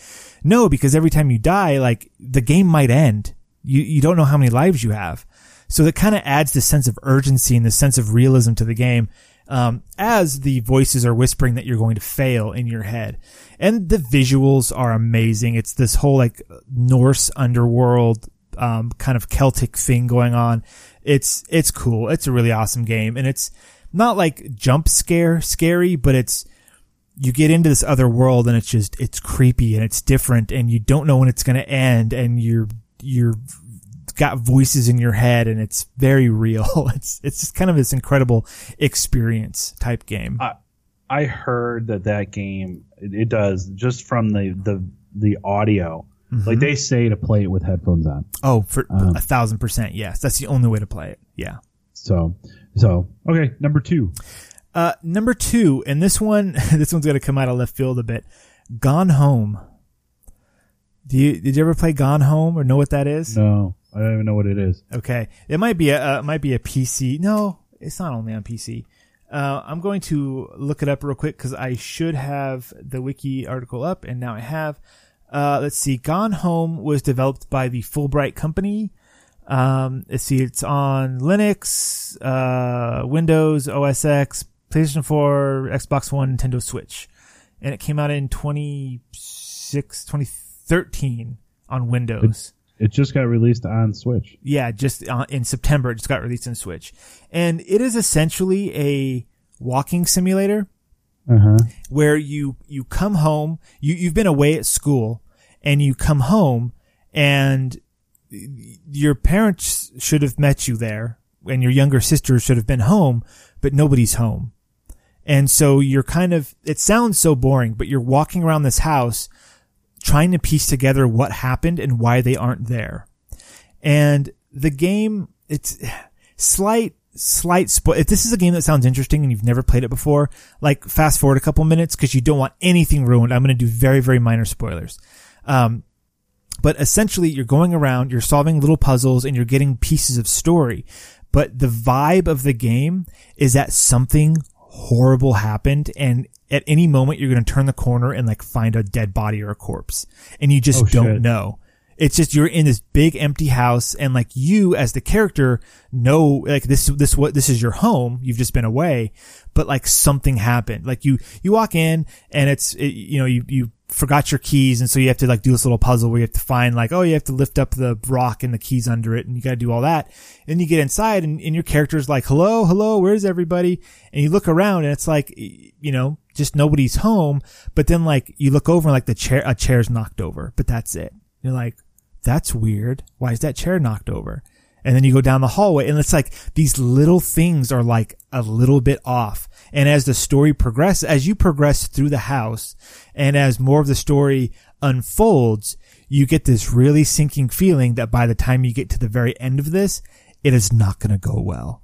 No, because every time you die, like the game might end. You, you don't know how many lives you have. So that kind of adds the sense of urgency and the sense of realism to the game. Um, as the voices are whispering that you're going to fail in your head. And the visuals are amazing. It's this whole like Norse underworld, um, kind of Celtic thing going on. It's, it's cool. It's a really awesome game. And it's not like jump scare scary, but it's, you get into this other world and it's just, it's creepy and it's different and you don't know when it's going to end and you're, you're got voices in your head and it's very real. (laughs) It's, it's just kind of this incredible experience type game. I, I heard that that game, it, it does just from the, the, the audio. Like they say to play it with headphones on. Oh, for Um, a thousand percent. Yes. That's the only way to play it. Yeah. So, so, okay, number two. Uh, number two, and this one, (laughs) this one's going to come out of left field a bit. Gone Home. Do you, did you ever play Gone Home or know what that is? No, I don't even know what it is. Okay. It might be a, uh, it might be a PC. No, it's not only on PC. Uh, I'm going to look it up real quick because I should have the wiki article up and now I have. Uh, let's see. Gone Home was developed by the Fullbright company. Um, let's see. It's on Linux, uh, Windows, OS X, PlayStation 4, Xbox One, Nintendo Switch. And it came out in 26, 2013 on Windows. It just got released on Switch. Yeah, just uh, in September, it just got released on Switch, and it is essentially a walking simulator Uh huh. where you you come home, you you've been away at school, and you come home, and your parents should have met you there, and your younger sister should have been home, but nobody's home. And so you're kind of, it sounds so boring, but you're walking around this house trying to piece together what happened and why they aren't there. And the game, it's slight, slight spoil. If this is a game that sounds interesting and you've never played it before, like fast forward a couple minutes because you don't want anything ruined. I'm going to do very, very minor spoilers. Um, but essentially you're going around, you're solving little puzzles and you're getting pieces of story. But the vibe of the game is that something horrible happened and at any moment you're going to turn the corner and like find a dead body or a corpse and you just Oh, don't shit. know. It's just you're in this big empty house and like you as the character know like this this what this is your home. You've just been away, but like something happened. Like you you walk in and it's it, you know you you forgot your keys and so you have to like do this little puzzle where you have to find like oh you have to lift up the rock and the keys under it and you got to do all that. And you get inside and, and your character's like hello hello where's everybody and you look around and it's like you know just nobody's home. But then like you look over and like the chair a chair's knocked over, but that's it. You're like that's weird. Why is that chair knocked over? And then you go down the hallway and it's like these little things are like a little bit off. And as the story progresses, as you progress through the house and as more of the story unfolds, you get this really sinking feeling that by the time you get to the very end of this, it is not going to go well.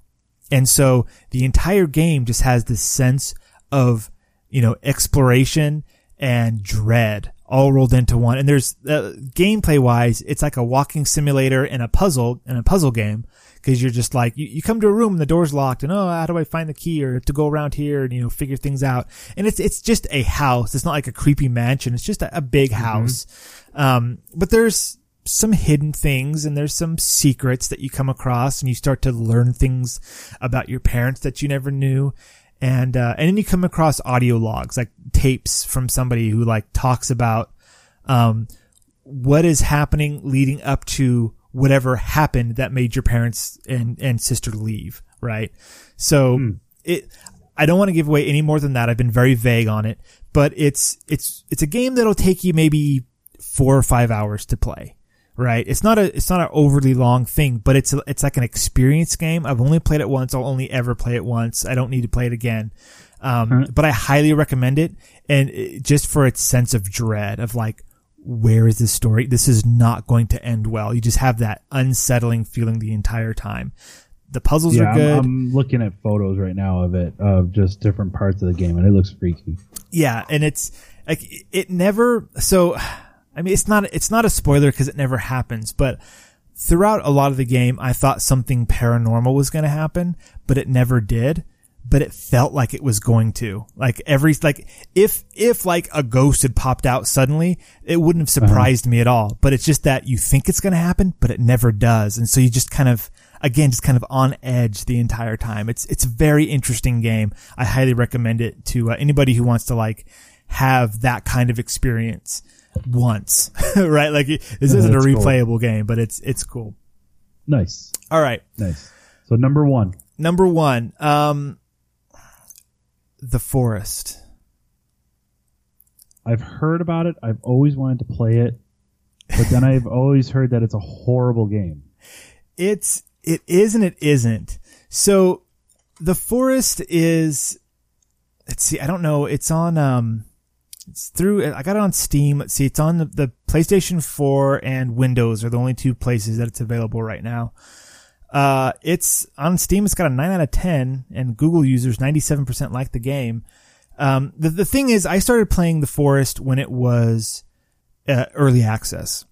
And so the entire game just has this sense of, you know, exploration and dread all rolled into one. And there's uh, gameplay wise, it's like a walking simulator and a puzzle and a puzzle game because you're just like you, you come to a room and the door's locked and oh how do I find the key or to go around here and you know figure things out. And it's it's just a house. It's not like a creepy mansion. It's just a, a big house. Um, but there's some hidden things and there's some secrets that you come across and you start to learn things about your parents that you never knew and uh, and then you come across audio logs like tapes from somebody who like talks about um what is happening leading up to whatever happened that made your parents and and sister leave right? So it I don't want to give away any more than that. I've been very vague on it but it's it's it's a game that'll take you maybe 4 or 5 hours to play right? It's not a it's not an overly long thing, but it's a, it's like an experience game. I've only played it once. I'll only ever play it once. I don't need to play it again. Um, but I highly recommend it, and it, just for its sense of dread of like, where is this story? This is not going to end well. You just have that unsettling feeling the entire time. The puzzles Yeah, are I'm, good. I'm looking at photos right now of it, of just different parts of the game, and it looks freaky. Yeah, and it's like it never. So, I mean, it's not it's not a spoiler because it never happens. But throughout a lot of the game, I thought something paranormal was going to happen, but it never did. But it felt like it was going to. Like every, like, if, if like a ghost had popped out suddenly, it wouldn't have surprised me at all. But it's just that you think it's going to happen, but it never does. And so you just kind of, again, just kind of on edge the entire time. It's, it's a very interesting game. I highly recommend it to uh, anybody who wants to like have that kind of experience once, (laughs) right? Like this isn't a that's cool. replayable game, but it's, it's cool. Nice, All right. nice. So number one, Number one, um, The Forest. I've heard about it. I've always wanted to play it, but then I've (laughs) always heard that it's a horrible game. It's, it is and it isn't. So The Forest is, let's see, I don't know. It's on, um, it's through, I got it on Steam. Let's see, it's on the, the PlayStation 4 and Windows are the only two places that it's available right now. Uh, it's on Steam. It's got a nine out of 10 and Google users 97% like the game. Um, the, the thing is, I started playing The Forest when it was, uh, early access.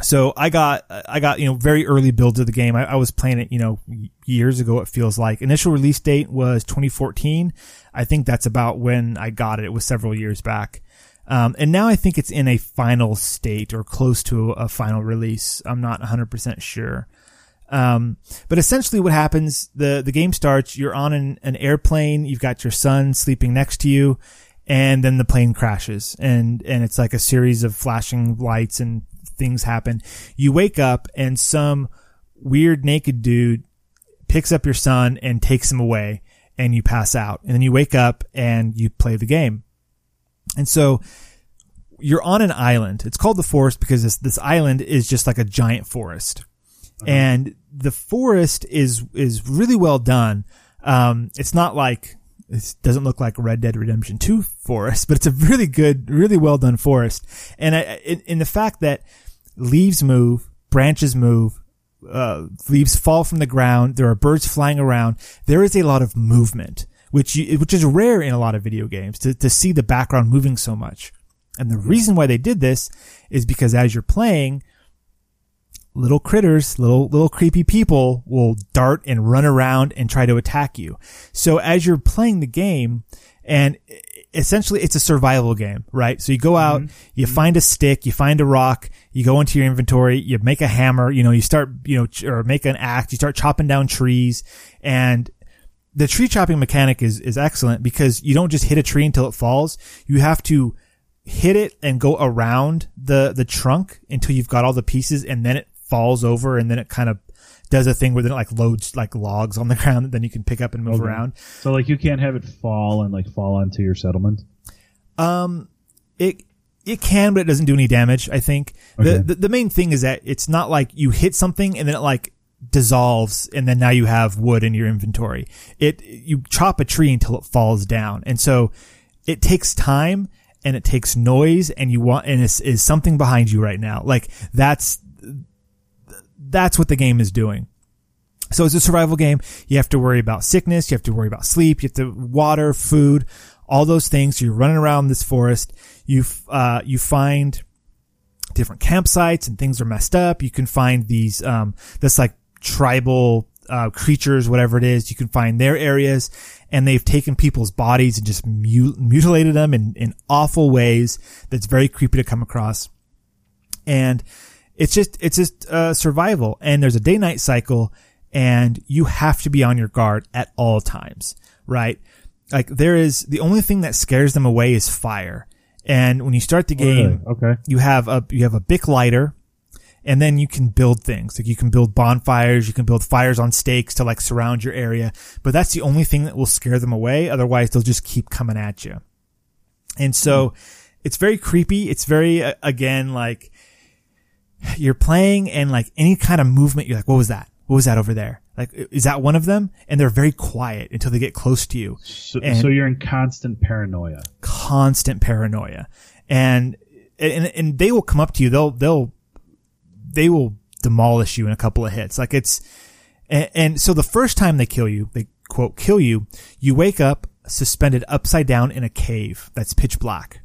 So I got, I got, you know, very early builds of the game. I, I was playing it, you know, years ago, it feels like. Initial release date was 2014. I think that's about when I got it. It was several years back. Um, and now I think it's in a final state or close to a final release. I'm not 100% sure. Um, but essentially what happens, the, the game starts, you're on an, an airplane, you've got your son sleeping next to you, and then the plane crashes and, and it's like a series of flashing lights and things happen. You wake up and some weird naked dude picks up your son and takes him away and you pass out and then you wake up and you play the game. And so you're on an island. It's called the forest because this, this island is just like a giant forest. And the forest is, is really well done. Um, it's not like, it doesn't look like Red Dead Redemption 2 forest, (laughs) but it's a really good, really well done forest. And I, in, in the fact that leaves move, branches move, uh, leaves fall from the ground. There are birds flying around. There is a lot of movement, which you, which is rare in a lot of video games to, to see the background moving so much. And the reason why they did this is because as you're playing, little critters, little, little creepy people will dart and run around and try to attack you. So as you're playing the game and essentially it's a survival game, right? So you go out, mm-hmm. you mm-hmm. find a stick, you find a rock, you go into your inventory, you make a hammer, you know, you start, you know, ch- or make an axe, you start chopping down trees and the tree chopping mechanic is, is excellent because you don't just hit a tree until it falls. You have to hit it and go around the, the trunk until you've got all the pieces and then it falls over and then it kind of does a thing where then it like loads like logs on the (laughs) ground that then you can pick up and move Okay. around. So like you can't have it fall and like fall onto your settlement. Um, it, it can, but it doesn't do any damage, I think. Okay. The, the, the main thing is that it's not like you hit something and then it like dissolves and then now you have wood in your inventory. It, you chop a tree until it falls down. And so it takes time and it takes noise and you want, and is, is something behind you right now. Like that's, that's what the game is doing. So it's a survival game. You have to worry about sickness. You have to worry about sleep. You have to water, food, all those things. You're running around this forest. You, uh, you find different campsites and things are messed up. You can find these, um, this like tribal, uh, creatures, whatever it is. You can find their areas and they've taken people's bodies and just mutilated them in, in awful ways. That's very creepy to come across. And it's just, it's just, uh, survival. And there's a day night cycle and you have to be on your guard at all times, right? Like there is, the only thing that scares them away is fire. And when you start the game, Really? Okay. you have a you have a bic lighter and then you can build things like you can build bonfires you can build fires on stakes to like surround your area but that's the only thing that will scare them away otherwise they'll just keep coming at you and so it's very creepy it's very uh, again like you're playing and like any kind of movement you're like what was that? What was that over there? Like is that one of them? And they're very quiet until they get close to you. So, And- so you're in constant paranoia. constant paranoia. And and and they will come up to you. They'll they'll they will demolish you in a couple of hits. Like it's and, and so the first time they kill you they quote kill you you wake up suspended upside down in a cave that's pitch black.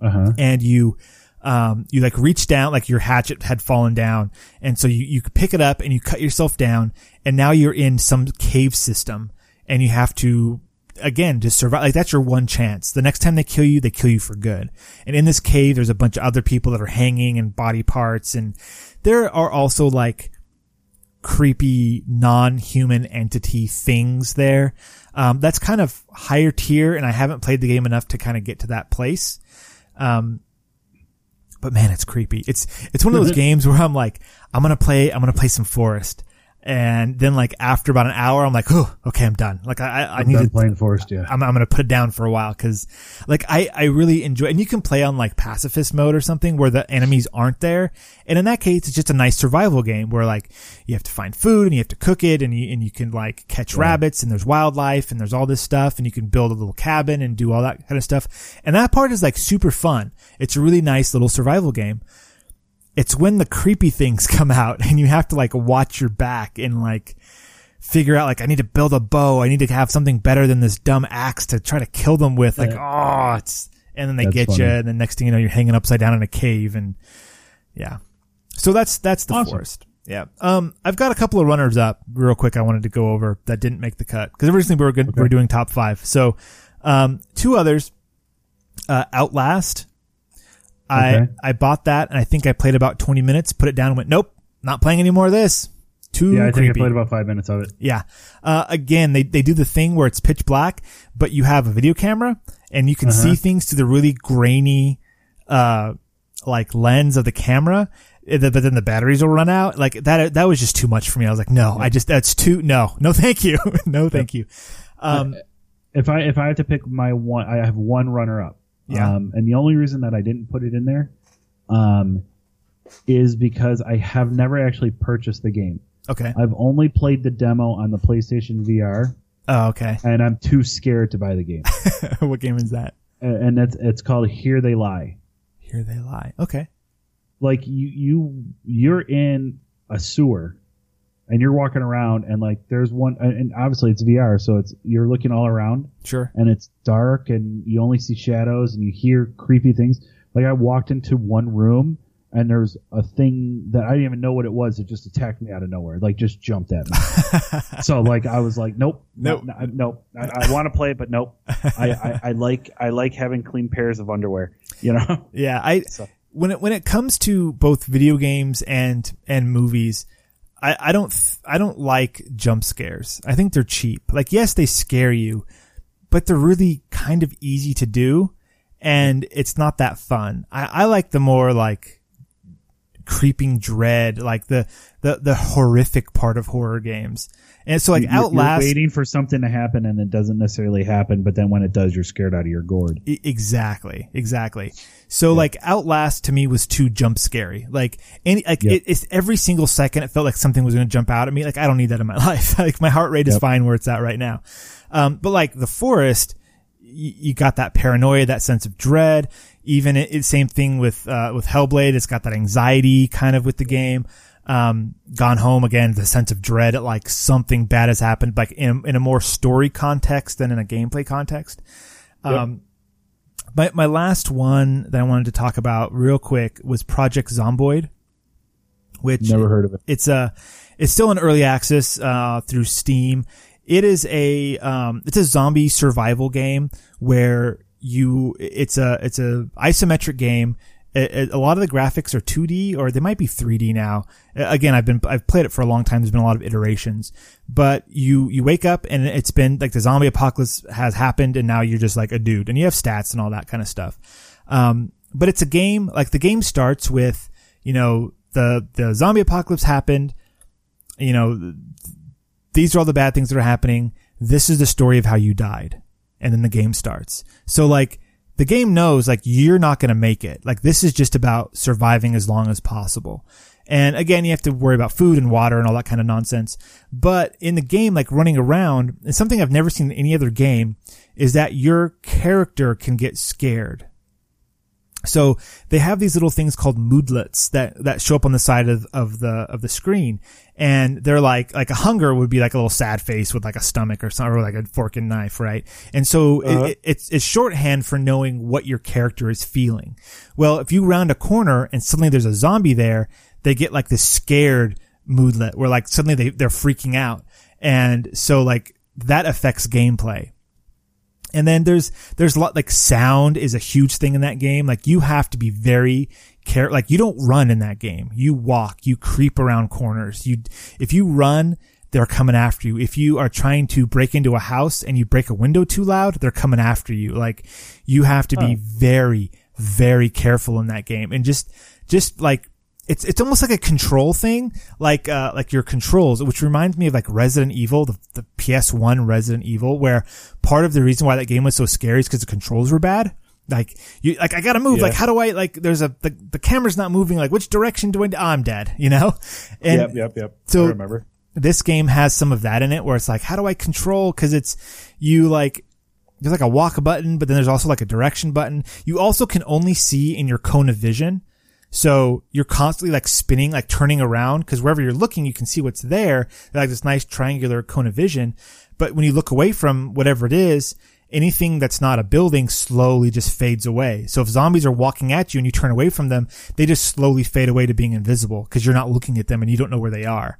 Uh huh. and you um, you like reach down, like your hatchet had fallen down. And so you, you pick it up and you cut yourself down and now you're in some cave system and you have to, again, just survive. Like that's your one chance. The next time they kill you, they kill you for good. And in this cave, there's a bunch of other people that are hanging and body parts. And there are also like creepy non-human entity things there. Um, that's kind of higher tier and I haven't played the game enough to kind of get to that place. Um, but man, it's creepy. It's, it's one of those (laughs) games where I'm like, I'm to play, I'm going to play some forest. And then like after about an hour, I'm like, oh, okay, I'm done. Like I, I, I need to, playing Forest, yeah. I'm, I'm going to put it down for a while because like I, I really enjoy, and you can play on like pacifist mode or something where the enemies aren't there. And in that case, it's just a nice survival game where like you have to find food and you have to cook it and you, and you can like catch rabbits and there's wildlife and there's all this stuff and you can build a little cabin and do all that kind of stuff. And that part is like super fun. It's a really nice little survival game it's when the creepy things (laughs) come out and you have to like watch your back and like figure out like I need to build a bow. I need to have something better than this dumb axe to try to kill them with. Like, oh, it's, and then they That's get you. And then next thing you know, you're hanging upside down in a cave and yeah. So that's, that's the Awesome. forest. Yeah. Um, I've got a couple of runners up real quick. I wanted to go over that didn't make the cut because originally we were good. We are doing top five. So, um, two others, uh, Outlast. I, Okay. I bought that and I think I played about 20 minutes, put it down and went, nope, not playing any more of this. Too Yeah, I think. I played about five minutes of it. Yeah. Uh, again, they, they do the thing where it's pitch black, but you have a video camera and you can Uh-huh. see things through the really grainy, uh, like lens of the camera. Uh, But then the batteries will run out. Like that, that was just too much for me. I was like, no, I just, that's too, no, no, thank you. (laughs) no, thank you. Um, If I if I had to pick my one, I have one runner up. Yeah. Um, and the only reason that I didn't put it in there, um, is because I have never actually purchased the game. okay. I've only played the demo on the PlayStation VR, Oh, okay. and I'm too scared to buy the game. (laughs) what game is that? and it's it's called Here They Lie. Here they lie. Okay. Like you you you're in a sewer, and you're walking around, and like there's one, and obviously it's VR, so it's you're looking all around, Sure. and it's dark, and you only see shadows, and you hear creepy things. Like I walked into one room. And there's a thing that I didn't even know what it was. It just attacked me out of nowhere. Like just jumped at me. (laughs) so like I was like, nope, Nope. no, no, nope. I, I want to play it, but nope. I, I, I like I like having clean pairs of underwear. You know. Yeah, I So- when it when it comes to both video games and and movies, I I don't I don't like jump scares. I think they're cheap. Like yes, they scare you, but they're really kind of easy to do, and it's not that fun. I I like the more like creeping dread, like the the the horrific part of horror games. And so like you're Outlast waiting for something to happen and it doesn't necessarily happen, but then when it does, you're scared out of your gourd. Exactly, exactly. So like Outlast to me was too jump scary. Like any, like Yep. it, it's every single second it felt like something was going to jump out at me. Like I don't need that in my (laughs) life. like my heart rate is Yep. fine where it's at right now. Um, but like the forest, y- you got that paranoia, that sense of dread. Even it, it same thing with uh, with Hellblade. It's got that anxiety kind of with the game. Um, Gone Home again, the sense of dread at like something bad has happened, like in in a more story context than in a gameplay context. Um, my my last one that I wanted to talk about real quick was Project Zomboid, which Never heard of it. it's a it's still in early access uh, through Steam. It is a um, it's a zombie survival game where you it's a it's a isometric game. A lot of the graphics are 2D or they might be 3D now. Again, I've been I've played it for a long time. There's been a lot of iterations, but you you wake up and it's been like the zombie apocalypse has happened and now you're just like a dude and you have stats and all that kind of stuff. Um, but it's a game like the game starts with you know the the zombie apocalypse happened you know, these are all the bad things that are happening. This is the story of how you died. And then the game starts. So like, the game knows like you're not going to make it. Like this is just about surviving as long as possible. And again, you have to worry about food and water and all that kind of nonsense. But in the game, like running around, and something I've never seen in any other game is that your character can get scared. So they have these little things called moodlets that, that show up on the side of, of the, of the screen. And they're like, like a hunger would be like a little sad face with like a stomach or something, or like a fork and knife, right? And so Uh-huh. it, it, it's, it's shorthand for knowing what your character is feeling. Well, if you round a corner and suddenly there's a zombie there, they get like this scared moodlet where like suddenly they, they're freaking out. And so like that affects gameplay. And then there's, there's a lot, like sound is a huge thing in that game. Like you have to be very care, like you don't run in that game. You walk, you creep around corners. You, if you run, they're coming after you. If you are trying to break into a house and you break a window too loud, they're coming after you. Like you have to be very, very careful in that game and just, just like, it's, it's almost like a control thing, like, uh, like your controls, which reminds me of like Resident Evil, the, the PS1 Resident Evil, where part of the reason why that game was so scary is because the controls were bad. Like you, like I gotta move. Yeah. Like how do I, like there's a, the, the camera's not moving. Like which direction do I, I'm dead, you know? And yep, yep, yep. so- I remember. this game has some of that in it where it's like, how do I control? Cause it's, you like, there's like a walk button, but then there's also like a direction button. You also can only see in your cone of vision. So you're constantly like spinning, like turning around, cause wherever you're looking, you can see what's there, like this nice triangular cone of vision. But when you look away from whatever it is, anything that's not a building slowly just fades away. So if zombies are walking at you and you turn away from them, they just slowly fade away to being invisible because you're not looking at them and you don't know where they are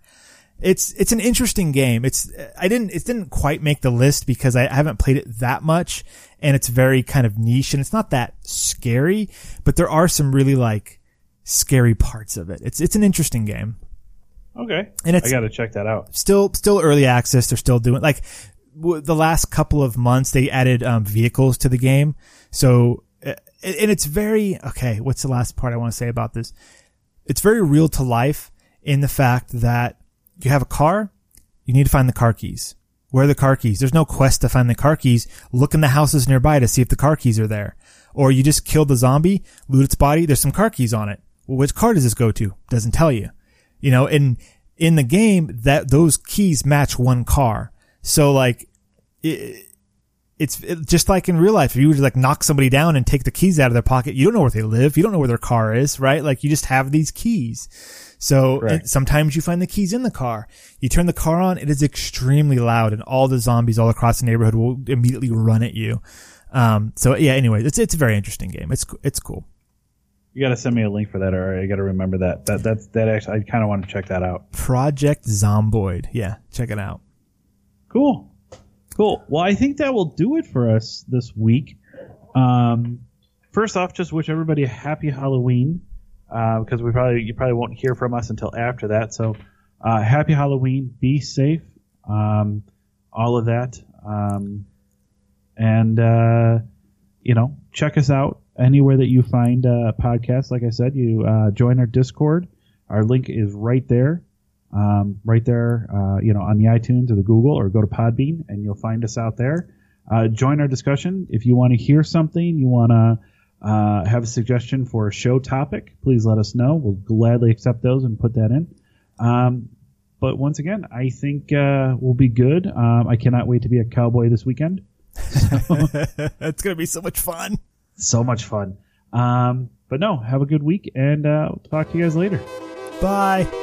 it's it's an interesting game. It's I didn't it didn't quite make the list because I haven't played it that much and it's very kind of niche and it's not that scary, but there are some really like scary parts of it. It's it's an interesting game. Okay. And it's- I got to check that out. Still still early access. They're still doing like the last couple of months they added um, vehicles to the game. So and it's very okay. What's the last part I want to say about this? It's very real to life in the fact that you have a car, you need to find the car keys. Where are the car keys? There's no quest to find the car keys. Look in the houses nearby to see if the car keys are there. Or you just kill the zombie, loot its body, there's some car keys on it. Well, which car does this go to? Doesn't tell you. You know, in, in the game, that, those keys match one car. So like, it, it's it, just like in real life. If you would like knock somebody down and take the keys out of their pocket, you don't know where they live. You don't know where their car is, right? Like you just have these keys. So Right. sometimes you find the keys in the car. You turn the car on, it is extremely loud and all the zombies all across the neighborhood will immediately run at you. Um, so yeah, anyway, it's, it's a very interesting game. It's, it's cool. You got to send me a link for that, or I got to remember that. That that's that actually. I kind of want to check that out. Project Zomboid. Yeah, check it out. Cool. Cool. Well, I think that will do it for us this week. Um, first off, just wish everybody a happy Halloween uh, because we probably you probably won't hear from us until after that. So, uh, happy Halloween. Be safe. Um, all of that. Um, and uh, you know, check us out anywhere that you find uh, podcasts. Like I said, you uh, join our Discord. Our link is right there um, right there, uh, you know, on the iTunes or the Google, or go to Podbean and you'll find us out there. Uh, join our discussion if you want to hear something, you want to uh, have a suggestion for a show topic. Please let us know. We'll gladly accept those and put that in. Um, but once again, I think uh, we'll be good. Um, I cannot wait to be a cowboy this weekend. (laughs) it's going to be so much fun. So much fun. Um, but no, have a good week, and uh, we'll talk to you guys later. Bye.